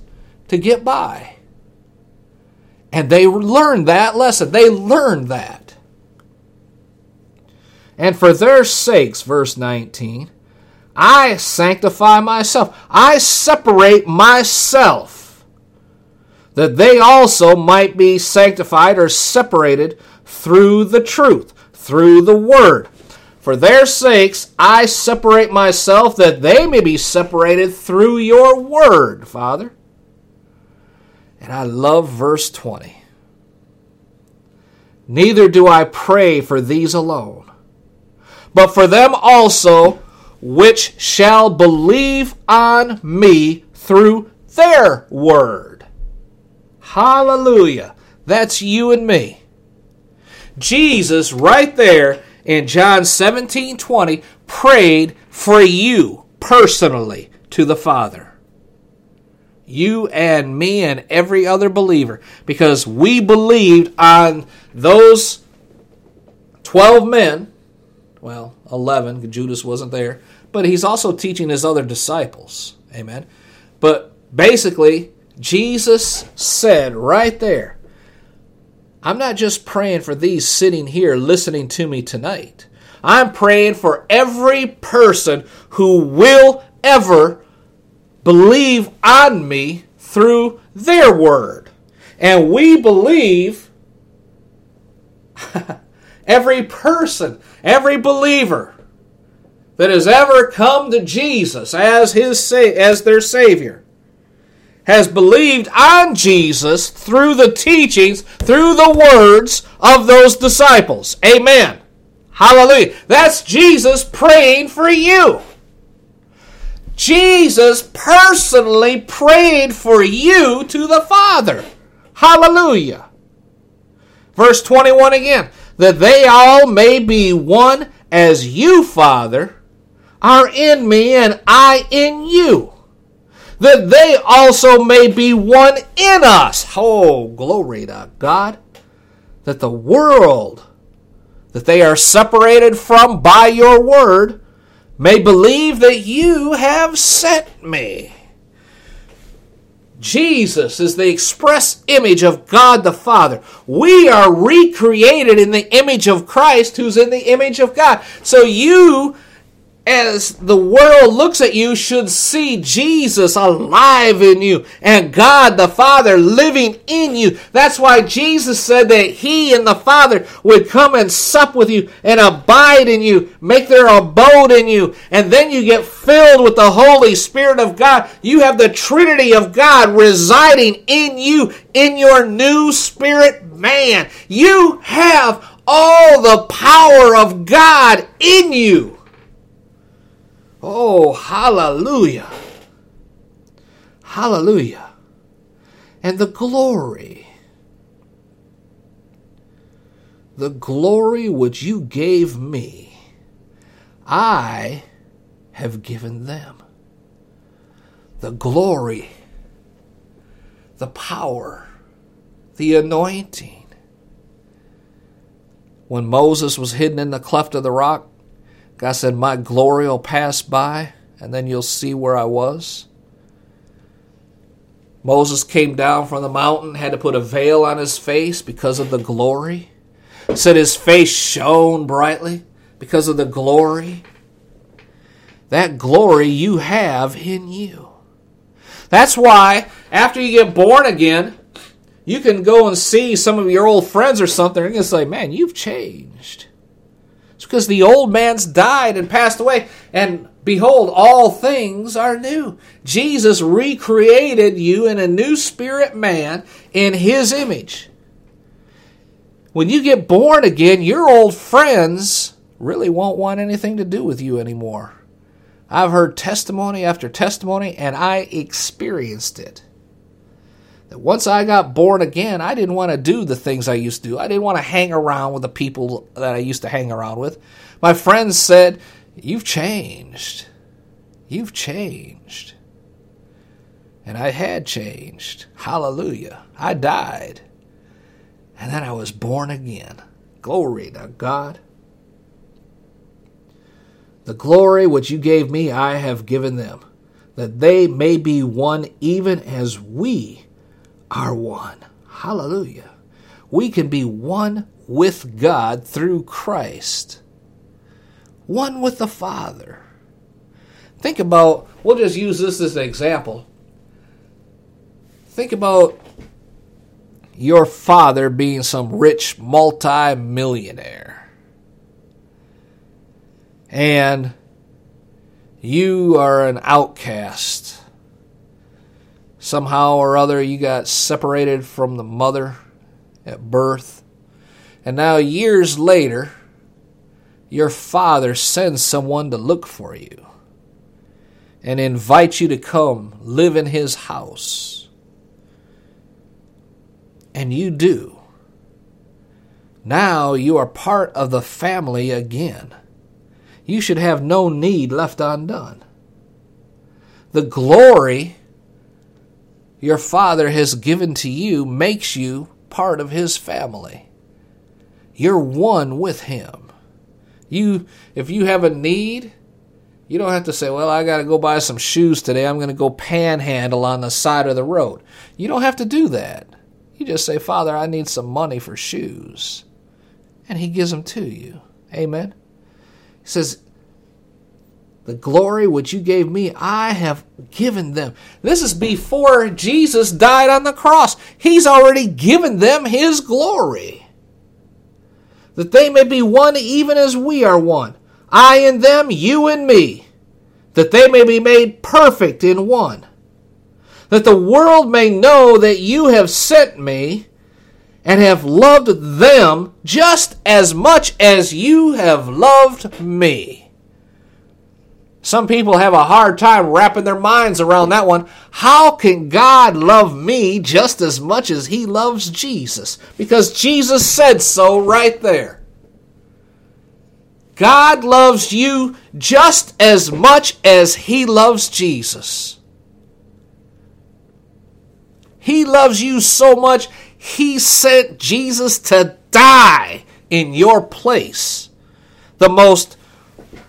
to get by. And they learned that lesson. They learned that. And for their sakes, verse 19, I sanctify myself. I separate myself, that they also might be sanctified or separated through the truth, through the word. For their sakes I separate myself, that they may be separated through your word, Father. And I love verse 20. Neither do I pray for these alone, but for them also which shall believe on me through their word. Hallelujah. That's you and me. Jesus, right there in John 17 20, prayed for you personally to the Father. You and me and every other believer, because we believed on those 12 men well, 11, Judas wasn't there, but he's also teaching his other disciples. Amen. But basically, Jesus said right there, I'm not just praying for these sitting here listening to me tonight. I'm praying for every person who will ever believe on me through their word. And we believe every person Every believer that has ever come to Jesus as his as their savior has believed on Jesus through the teachings, through the words of those disciples. Amen. Hallelujah. That's Jesus praying for you. Jesus personally prayed for you to the Father. Hallelujah. Verse 21 again that they all may be one as you, Father, are in me and I in you, that they also may be one in us. Oh, glory to God. That the world that they are separated from by your word may believe that you have sent me. Jesus is the express image of God the Father. We are recreated in the image of Christ, who's in the image of God. So you as the world looks at you, should see Jesus alive in you and God the Father living in you. That's why Jesus said that He and the Father would come and sup with you and abide in you, make their abode in you, and then you get filled with the Holy Spirit of God. You have the Trinity of God residing in you, in your new spirit man. You have all the power of God in you. Oh, hallelujah! Hallelujah! And the glory, the glory which you gave me, I have given them. The glory, the power, the anointing. When Moses was hidden in the cleft of the rock, God said, My glory will pass by, and then you'll see where I was. Moses came down from the mountain, had to put a veil on his face because of the glory. Said his face shone brightly because of the glory. That glory you have in you. That's why, after you get born again, you can go and see some of your old friends or something and say, Man, you've changed. It's because the old man's died and passed away, and behold, all things are new. Jesus recreated you in a new spirit man in his image. when you get born again, your old friends really won't want anything to do with you anymore. I've heard testimony after testimony, and I experienced it. That once I got born again, I didn't want to do the things I used to do. I didn't want to hang around with the people that I used to hang around with. My friends said, You've changed. You've changed. And I had changed. Hallelujah. I died. And then I was born again. Glory to God. The glory which you gave me, I have given them, that they may be one even as we are one. Hallelujah. We can be one with God through Christ, one with the Father. Think about, we'll just use this as an example. Think about your father being some rich multi-millionaire and you are an outcast. Somehow or other, you got separated from the mother at birth. And now, years later, your father sends someone to look for you and invite you to come live in his house. And you do. Now you are part of the family again you should have no need left undone. The glory your Father has given to you makes you part of His family. You're one with Him. You, if you have a need, you don't have to say, "Well, I got to go buy some shoes today. I'm going to go panhandle on the side of the road." You don't have to do that. You just say, "Father, I need some money for shoes," and He gives them to you. Amen. He says, The glory which you gave me, I have given them. This is before Jesus died on the cross. He's already given them His glory. That they may be one even as we are one. I in them, you in me. That they may be made perfect in one. That the world may know that you have sent me and have loved them just as much as you have loved me. Some people have a hard time wrapping their minds around that one. How can God love me just as much as he loves Jesus? Because Jesus said so right there. God loves you just as much as he loves Jesus. He loves you so much, he sent Jesus to die in your place. The most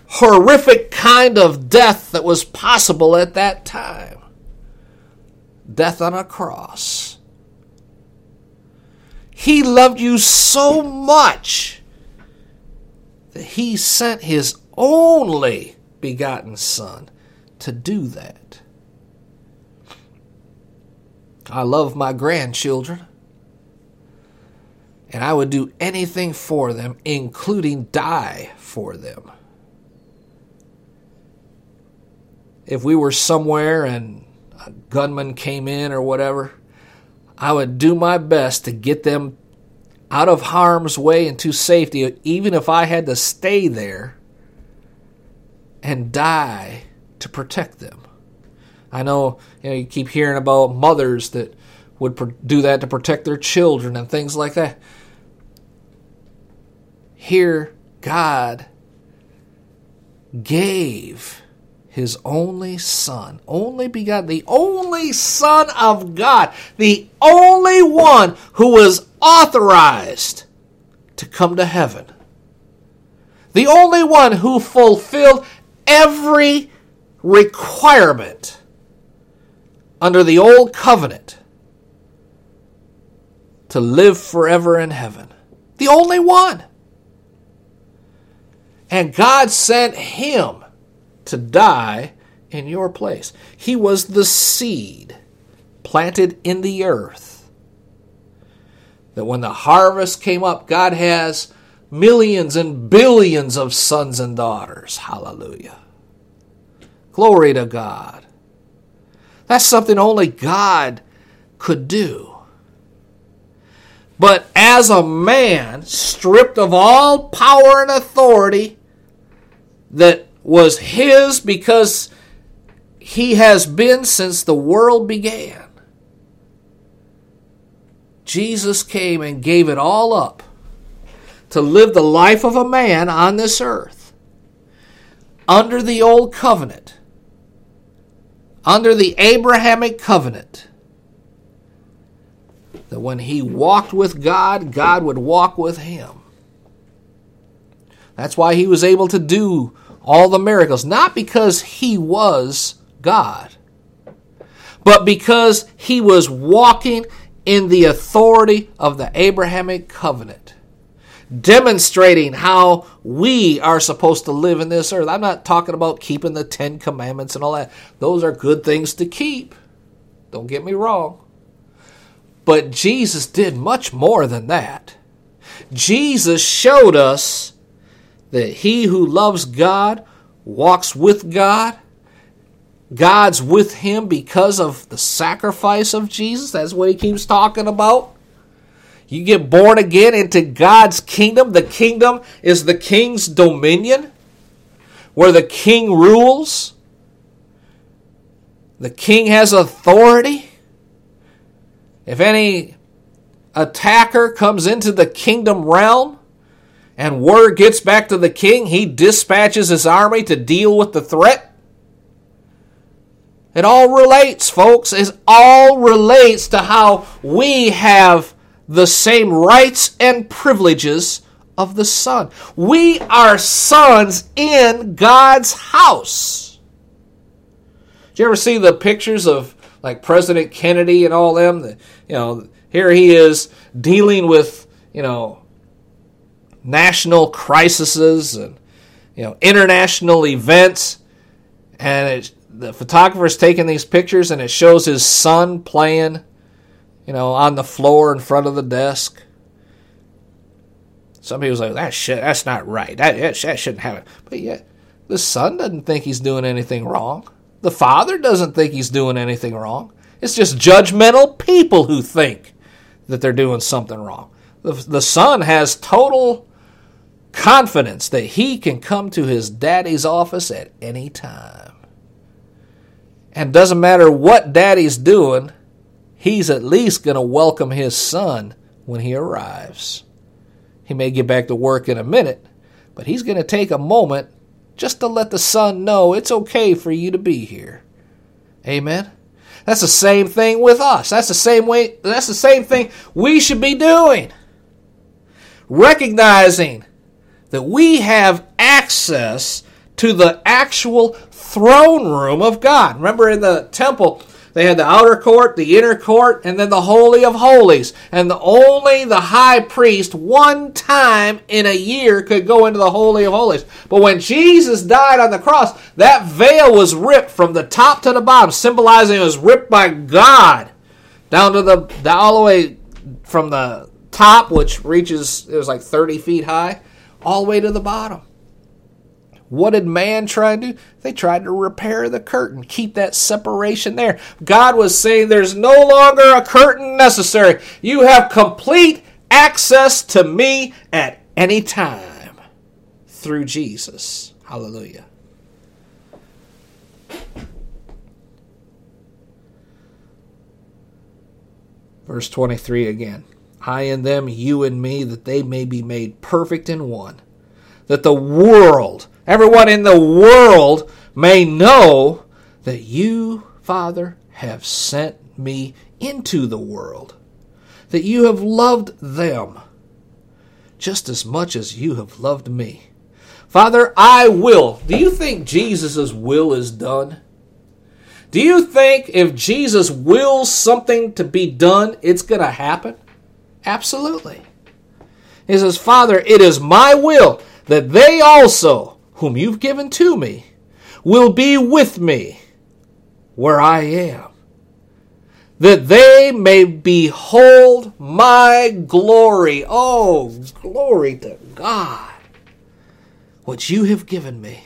horrific kind of death that was possible at that time death on a cross. He loved you so much that he sent his only begotten Son to do that. I love my grandchildren and I would do anything for them, including die for them. If we were somewhere and a gunman came in or whatever, I would do my best to get them out of harm's way and to safety, even if I had to stay there and die to protect them. I know, you know you keep hearing about mothers that would do that to protect their children and things like that. Here, God gave his only Son, only begotten, the only Son of God, the only one who was authorized to come to heaven, the only one who fulfilled every requirement under the old covenant to live forever in heaven. The only one. And God sent him to die in your place. He was the seed planted in the earth. That when the harvest came up, God has millions and billions of sons and daughters. Hallelujah. Glory to God. That's something only God could do. but as a man, stripped of all power and authority that was his because he has been since the world began. Jesus came and gave it all up to live the life of a man on this earth under the old covenant, under the Abrahamic covenant. That when he walked with God, God would walk with him. That's why he was able to do all the miracles, not because he was God, but because he was walking in the authority of the Abrahamic covenant, demonstrating how we are supposed to live in this earth. I'm not talking about keeping the Ten Commandments and all that, those are good things to keep. Don't get me wrong. But Jesus did much more than that. Jesus showed us that he who loves God walks with God God's with him because of the sacrifice of Jesus. That's what he keeps talking about. You get born again into God's kingdom. The kingdom is the king's dominion, where the king rules. The king has authority. If any attacker comes into the kingdom realm and word gets back to the king, he dispatches his army to deal with the threat. It all relates, folks. It all relates to how we have the same rights and privileges of the Son. We are sons in God's house. Did you ever see the pictures of like President Kennedy and all them? You know, here he is dealing with, you know, national crises and, you know, international events. And it, the photographer's taking these pictures and it shows his son playing, you know, on the floor in front of the desk. Some people's like, that shit, that's not right. That, that, that shouldn't happen. But yet, the son doesn't think he's doing anything wrong. The father doesn't think he's doing anything wrong. It's just judgmental people who think that they're doing something wrong. The, the son has total confidence that he can come to his daddy's office at any time. And doesn't matter what daddy's doing, he's at least going to welcome his son when he arrives. He may get back to work in a minute, but he's going to take a moment just to let the son know it's okay for you to be here. Amen. That's the same thing with us. That's the same way that's the same thing we should be doing. Recognizing that we have access to the actual throne room of God. Remember in the temple, they had the outer court, the inner court, and then the Holy of Holies. And the, only the high priest one time in a year could go into the Holy of Holies. But when Jesus died on the cross, that veil was ripped from the top to the bottom, symbolizing it was ripped by God down to the all the way from the top, which reaches it was like 30 feet high, all the way to the bottom. What did man try to do? They tried to repair the curtain, keep that separation there. God was saying there's no longer a curtain necessary. You have complete access to me at any time through Jesus. Hallelujah. Verse 23 again. I in them, you in me, that they may be made perfect in one. That the world everyone in the world may know that you, Father, have sent me into the world, that you have loved them just as much as you have loved me. Father, I will. Do you think Jesus' will is done? Do you think if Jesus wills something to be done, it's going to happen? Absolutely. He says, Father, it is my will that they also whom you've given to me, will be with me where I am, that they may behold my glory. Oh, glory to God, what you have given me.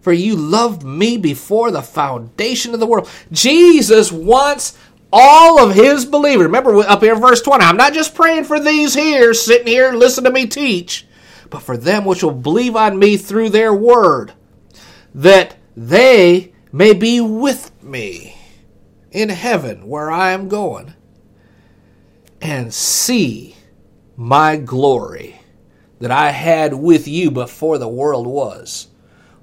For you loved me before the foundation of the world. Jesus wants all of his believers. Remember up here in verse 20, I'm not just praying for these here, sitting here, listen to me teach, but for them which will believe on me through their word, that they may be with me in heaven where I am going, and see my glory that I had with you before the world was.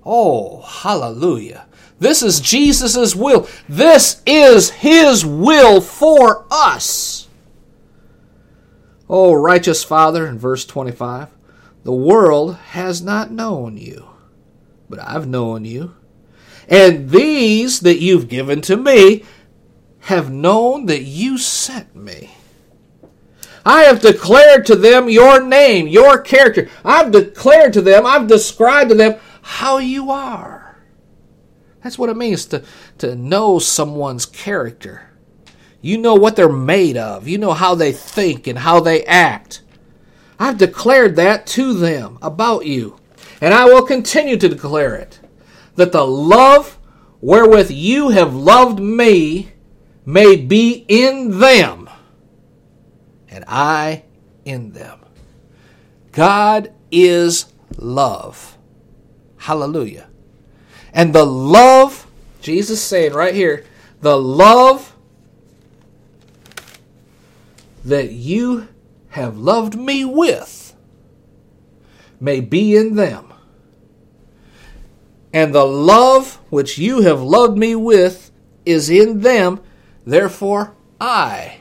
Oh, hallelujah. This is Jesus' will. This is His will for us. Oh, righteous Father, in verse 25, the world has not known you, but I've known you. And these that you've given to me have known that you sent me. I have declared to them your name, your character. I've declared to them, I've described to them how you are. That's what it means to, to know someone's character. You know what they're made of, you know how they think and how they act. I've declared that to them about you, and I will continue to declare it that the love wherewith you have loved me may be in them and I in them. God is love. Hallelujah. And the love, Jesus saying right here, the love that you have loved me with may be in them. And the love which you have loved me with is in them, therefore I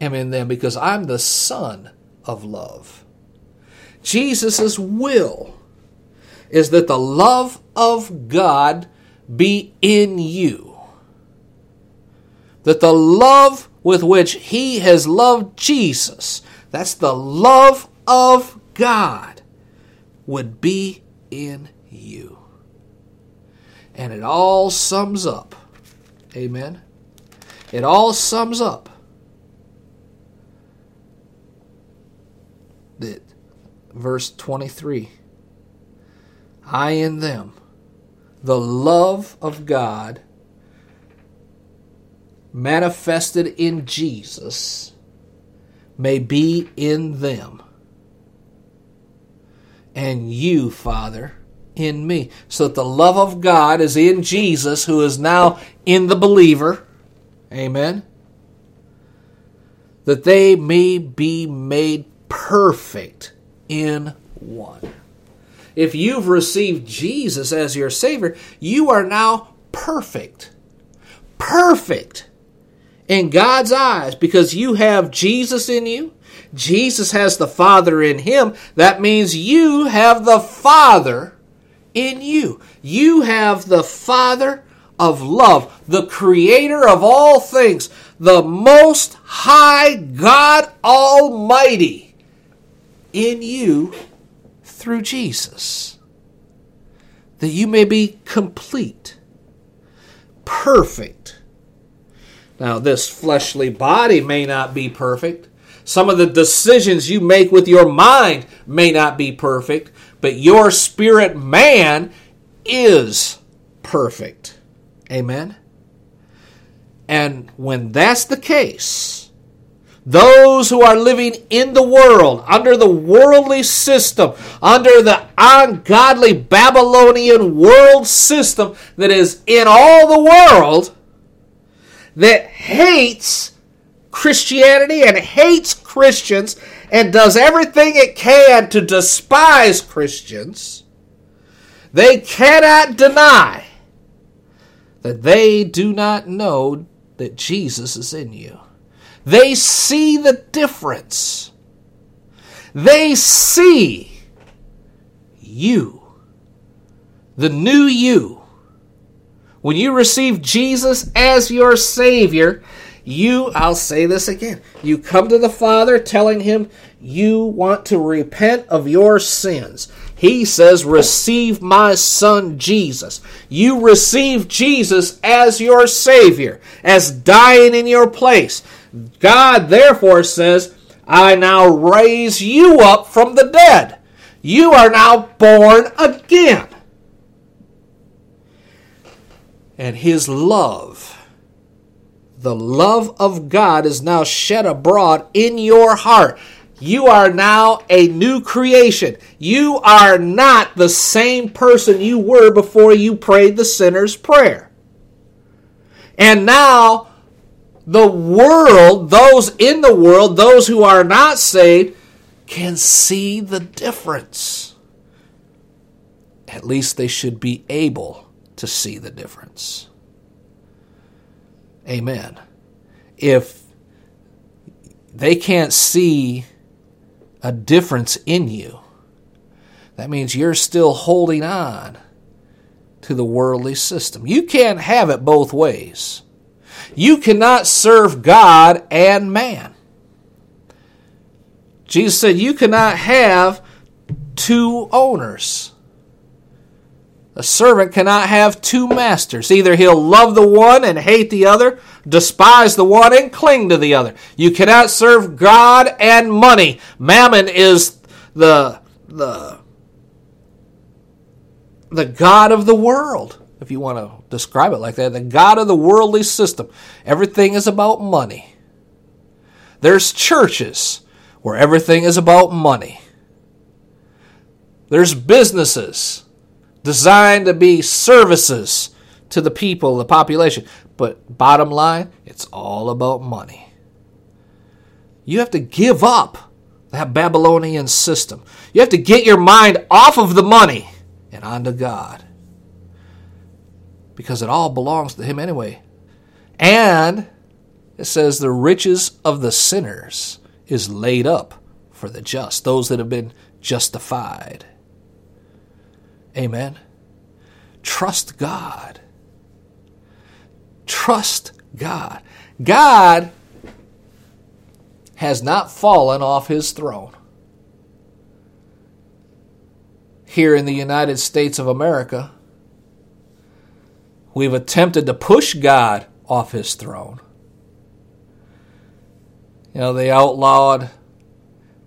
am in them because I'm the Son of love. Jesus' will is that the love of God be in you. That the love with which He has loved Jesus, that's the love of God, would be in you. And it all sums up. Amen. It all sums up that verse 23 I in them, the love of God manifested in Jesus may be in them. And you, Father, in me. So that the love of God is in Jesus, who is now in the believer. Amen. That they may be made perfect in one. If you've received Jesus as your Savior, you are now perfect. Perfect in God's eyes because you have Jesus in you. Jesus has the Father in him. That means you have the Father in you. You have the Father of love, the Creator of all things, the Most High God Almighty in you through Jesus, that you may be complete, perfect. Now, this fleshly body may not be perfect. Some of the decisions you make with your mind may not be perfect, but your spirit man is perfect. Amen? And when that's the case, those who are living in the world, under the worldly system, under the ungodly Babylonian world system that is in all the world, that hates Christianity and hates Christians and does everything it can to despise Christians, they cannot deny that they do not know that Jesus is in you. They see the difference. They see you, the new you. When you receive Jesus as your Savior, you, I'll say this again, you come to the Father telling Him you want to repent of your sins. He says, Receive my Son Jesus. You receive Jesus as your Savior, as dying in your place. God therefore says, I now raise you up from the dead. You are now born again. And his love the love of God is now shed abroad in your heart. You are now a new creation. You are not the same person you were before you prayed the sinner's prayer. And now, the world, those in the world, those who are not saved, can see the difference. At least they should be able to see the difference. Amen. If they can't see a difference in you, that means you're still holding on to the worldly system. You can't have it both ways. You cannot serve God and man. Jesus said, You cannot have two owners. A servant cannot have two masters. Either he'll love the one and hate the other, despise the one and cling to the other. You cannot serve God and money. Mammon is the the the god of the world, if you want to describe it like that, the god of the worldly system. Everything is about money. There's churches where everything is about money. There's businesses designed to be services to the people, the population. But bottom line, it's all about money. You have to give up that Babylonian system. You have to get your mind off of the money and onto God. Because it all belongs to Him anyway. And it says, the riches of the sinners is laid up for the just, those that have been justified. Amen. Trust God. Trust God. God has not fallen off his throne. Here in the United States of America, we've attempted to push God off his throne. You know, they outlawed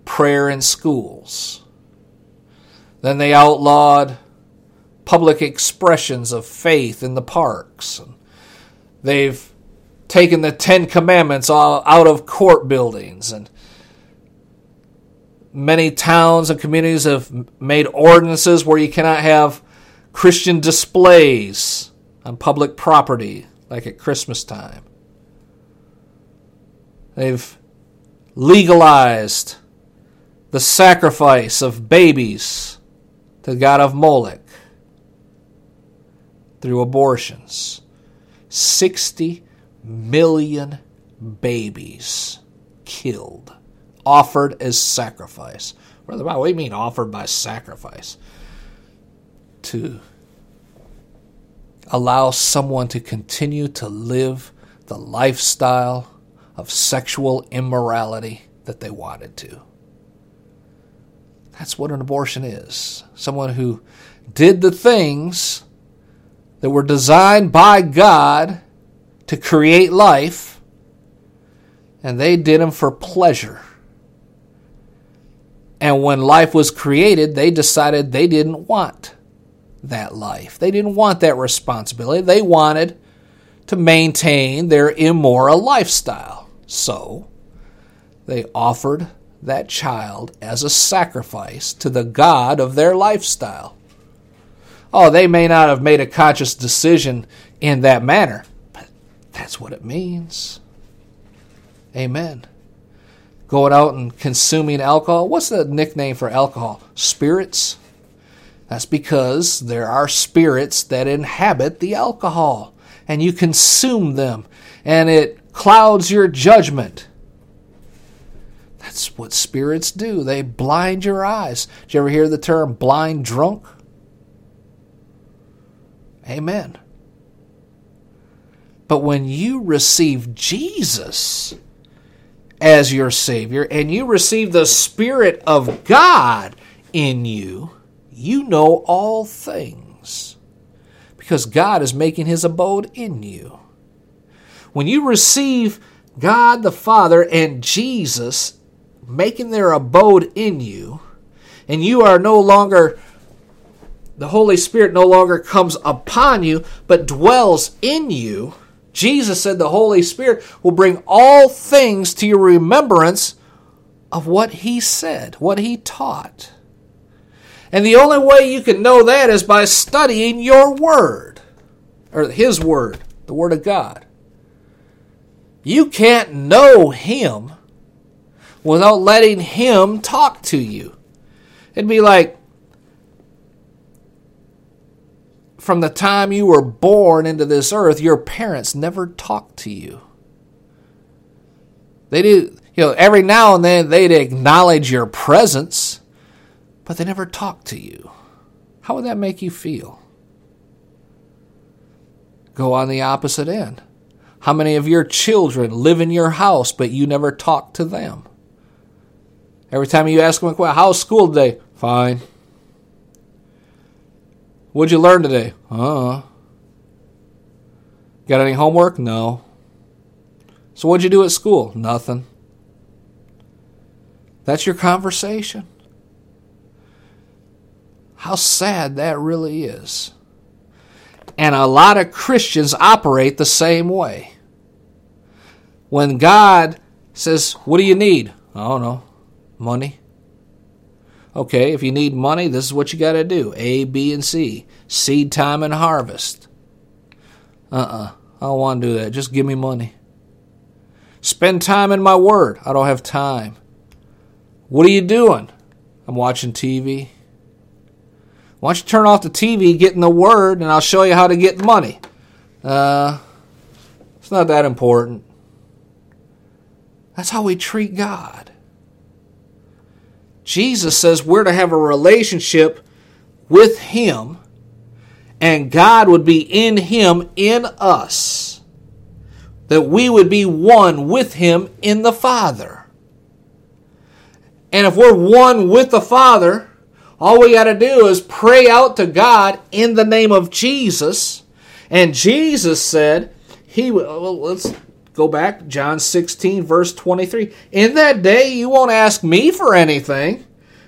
prayer in schools. Then they outlawed public expressions of faith in the parks. They've taken the Ten Commandments out of court buildings, and many towns and communities have made ordinances where you cannot have Christian displays on public property, like at Christmas time. They've legalized the sacrifice of babies to the god of Moloch through abortions. 60 million babies killed, offered as sacrifice. What do you mean offered by sacrifice? To allow someone to continue to live the lifestyle of sexual immorality that they wanted to. That's what an abortion is. Someone who did the things that were designed by God to create life, and they did them for pleasure. And when life was created, they decided they didn't want that life. They didn't want that responsibility. They wanted to maintain their immoral lifestyle. So, they offered that child as a sacrifice to the God of their lifestyle. Oh, they may not have made a conscious decision in that manner, but that's what it means. Amen. Going out and consuming alcohol. What's the nickname for alcohol? Spirits? That's because there are spirits that inhabit the alcohol, and you consume them, and it clouds your judgment. That's what spirits do. They blind your eyes. Did you ever hear the term blind drunk? Amen. But when you receive Jesus as your Savior and you receive the Spirit of God in you, you know all things because God is making His abode in you. When you receive God the Father and Jesus making their abode in you, and you are no longer the Holy Spirit no longer comes upon you, but dwells in you, Jesus said the Holy Spirit will bring all things to your remembrance of what He said, what He taught. And the only way you can know that is by studying your Word, or His Word, the Word of God. You can't know Him without letting Him talk to you. It'd be like from the time you were born into this earth, your parents never talked to you. They do, you know, every now and then they'd acknowledge your presence, but they never talk to you. How would that make you feel? Go on the opposite end. How many of your children live in your house, but you never talk to them? Every time you ask them a question, how's school today? Fine. What'd you learn today? Uh. Got any homework? No. So what'd you do at school? Nothing. That's your conversation. How sad that really is. And a lot of Christians operate the same way. When God says, What do you need? I don't know. Money. Okay, if you need money, this is what you got to do A, B, and C. Seed time and harvest. Uh uh-uh, uh. I don't want to do that. Just give me money. Spend time in my word. I don't have time. What are you doing? I'm watching TV. Why don't you turn off the TV, get in the Word, and I'll show you how to get money? Uh, it's not that important. That's how we treat God. Jesus says we're to have a relationship with Him, and God would be in Him, in us. That we would be one with Him in the Father. And if we're one with the Father, all we got to do is pray out to God in the name of Jesus. And Jesus said, He well, let's go back, John 16, verse 23. In that day you won't ask me for anything.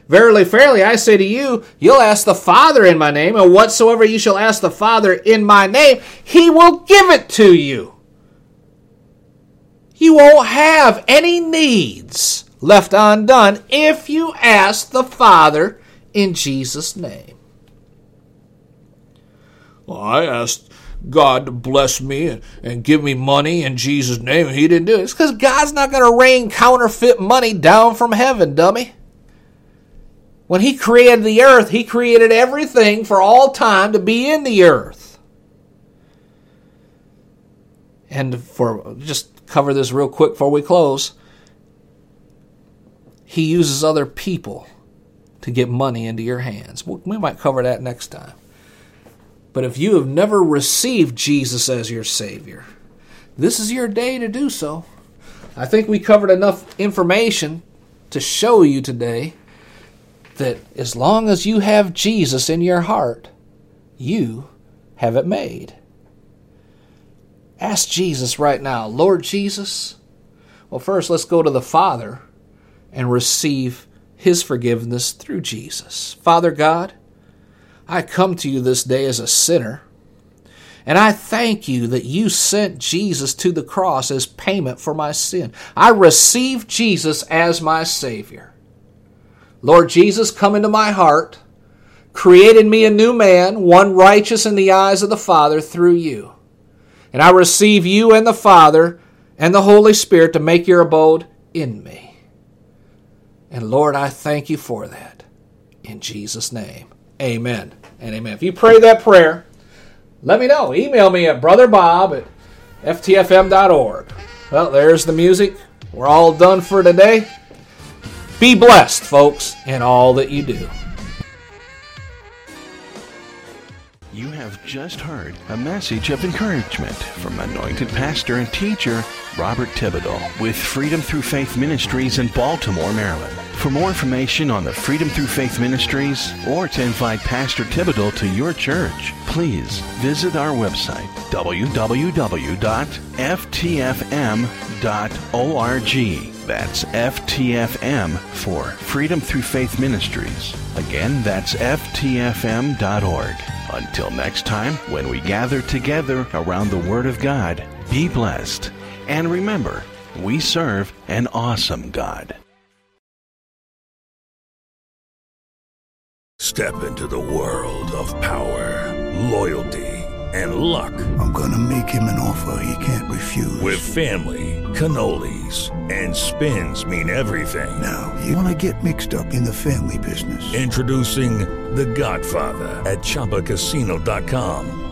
Verily, verily, I say to you, you'll ask the Father in my name, and whatsoever you shall ask the Father in my name, he will give it to you. You won't have any needs left undone if you ask the Father in Jesus' name. Well, I asked God to bless me and, give me money in Jesus' name, and He didn't do it. It's because God's not going to rain counterfeit money down from heaven, dummy. When He created the earth, He created everything for all time to be in the earth. And for just cover this real quick before we close, He uses other people to get money into your hands. We might cover that next time. But if you have never received Jesus as your Savior, this is your day to do so. I think we covered enough information to show you today that as long as you have Jesus in your heart, you have it made. Ask Jesus right now, Lord Jesus. Well, first, let's go to the Father and receive his forgiveness through Jesus. Father God, I come to you this day as a sinner, and I thank you that you sent Jesus to the cross as payment for my sin. I receive Jesus as my Savior. Lord Jesus, come into my heart, create in me a new man, one righteous in the eyes of the Father through you. And I receive you and the Father and the Holy Spirit to make your abode in me. And Lord, I thank you for that. In Jesus' name, amen and amen. If you pray that prayer, let me know. Email me at brotherbob at ftfm.org. Well, there's the music. We're all done for today. Be blessed, folks, in all that you do. You have just heard a message of encouragement from anointed pastor and teacher Robert Thibodeau with Freedom Through Faith Ministries in Baltimore, Maryland. For more information on the Freedom Through Faith Ministries or to invite Pastor Thibodeau to your church, please visit our website www.ftfm.org. That's FTFM for Freedom Through Faith Ministries. Again, that's FTFM.org. Until next time, when we gather together around the Word of God, be blessed, and remember, we serve an awesome God. Step into the world of power, loyalty, and luck. I'm going to make him an offer he can't refuse. With family, cannolis, and spins mean everything. Now, you want to get mixed up in the family business. Introducing The Godfather at ChumbaCasino.com.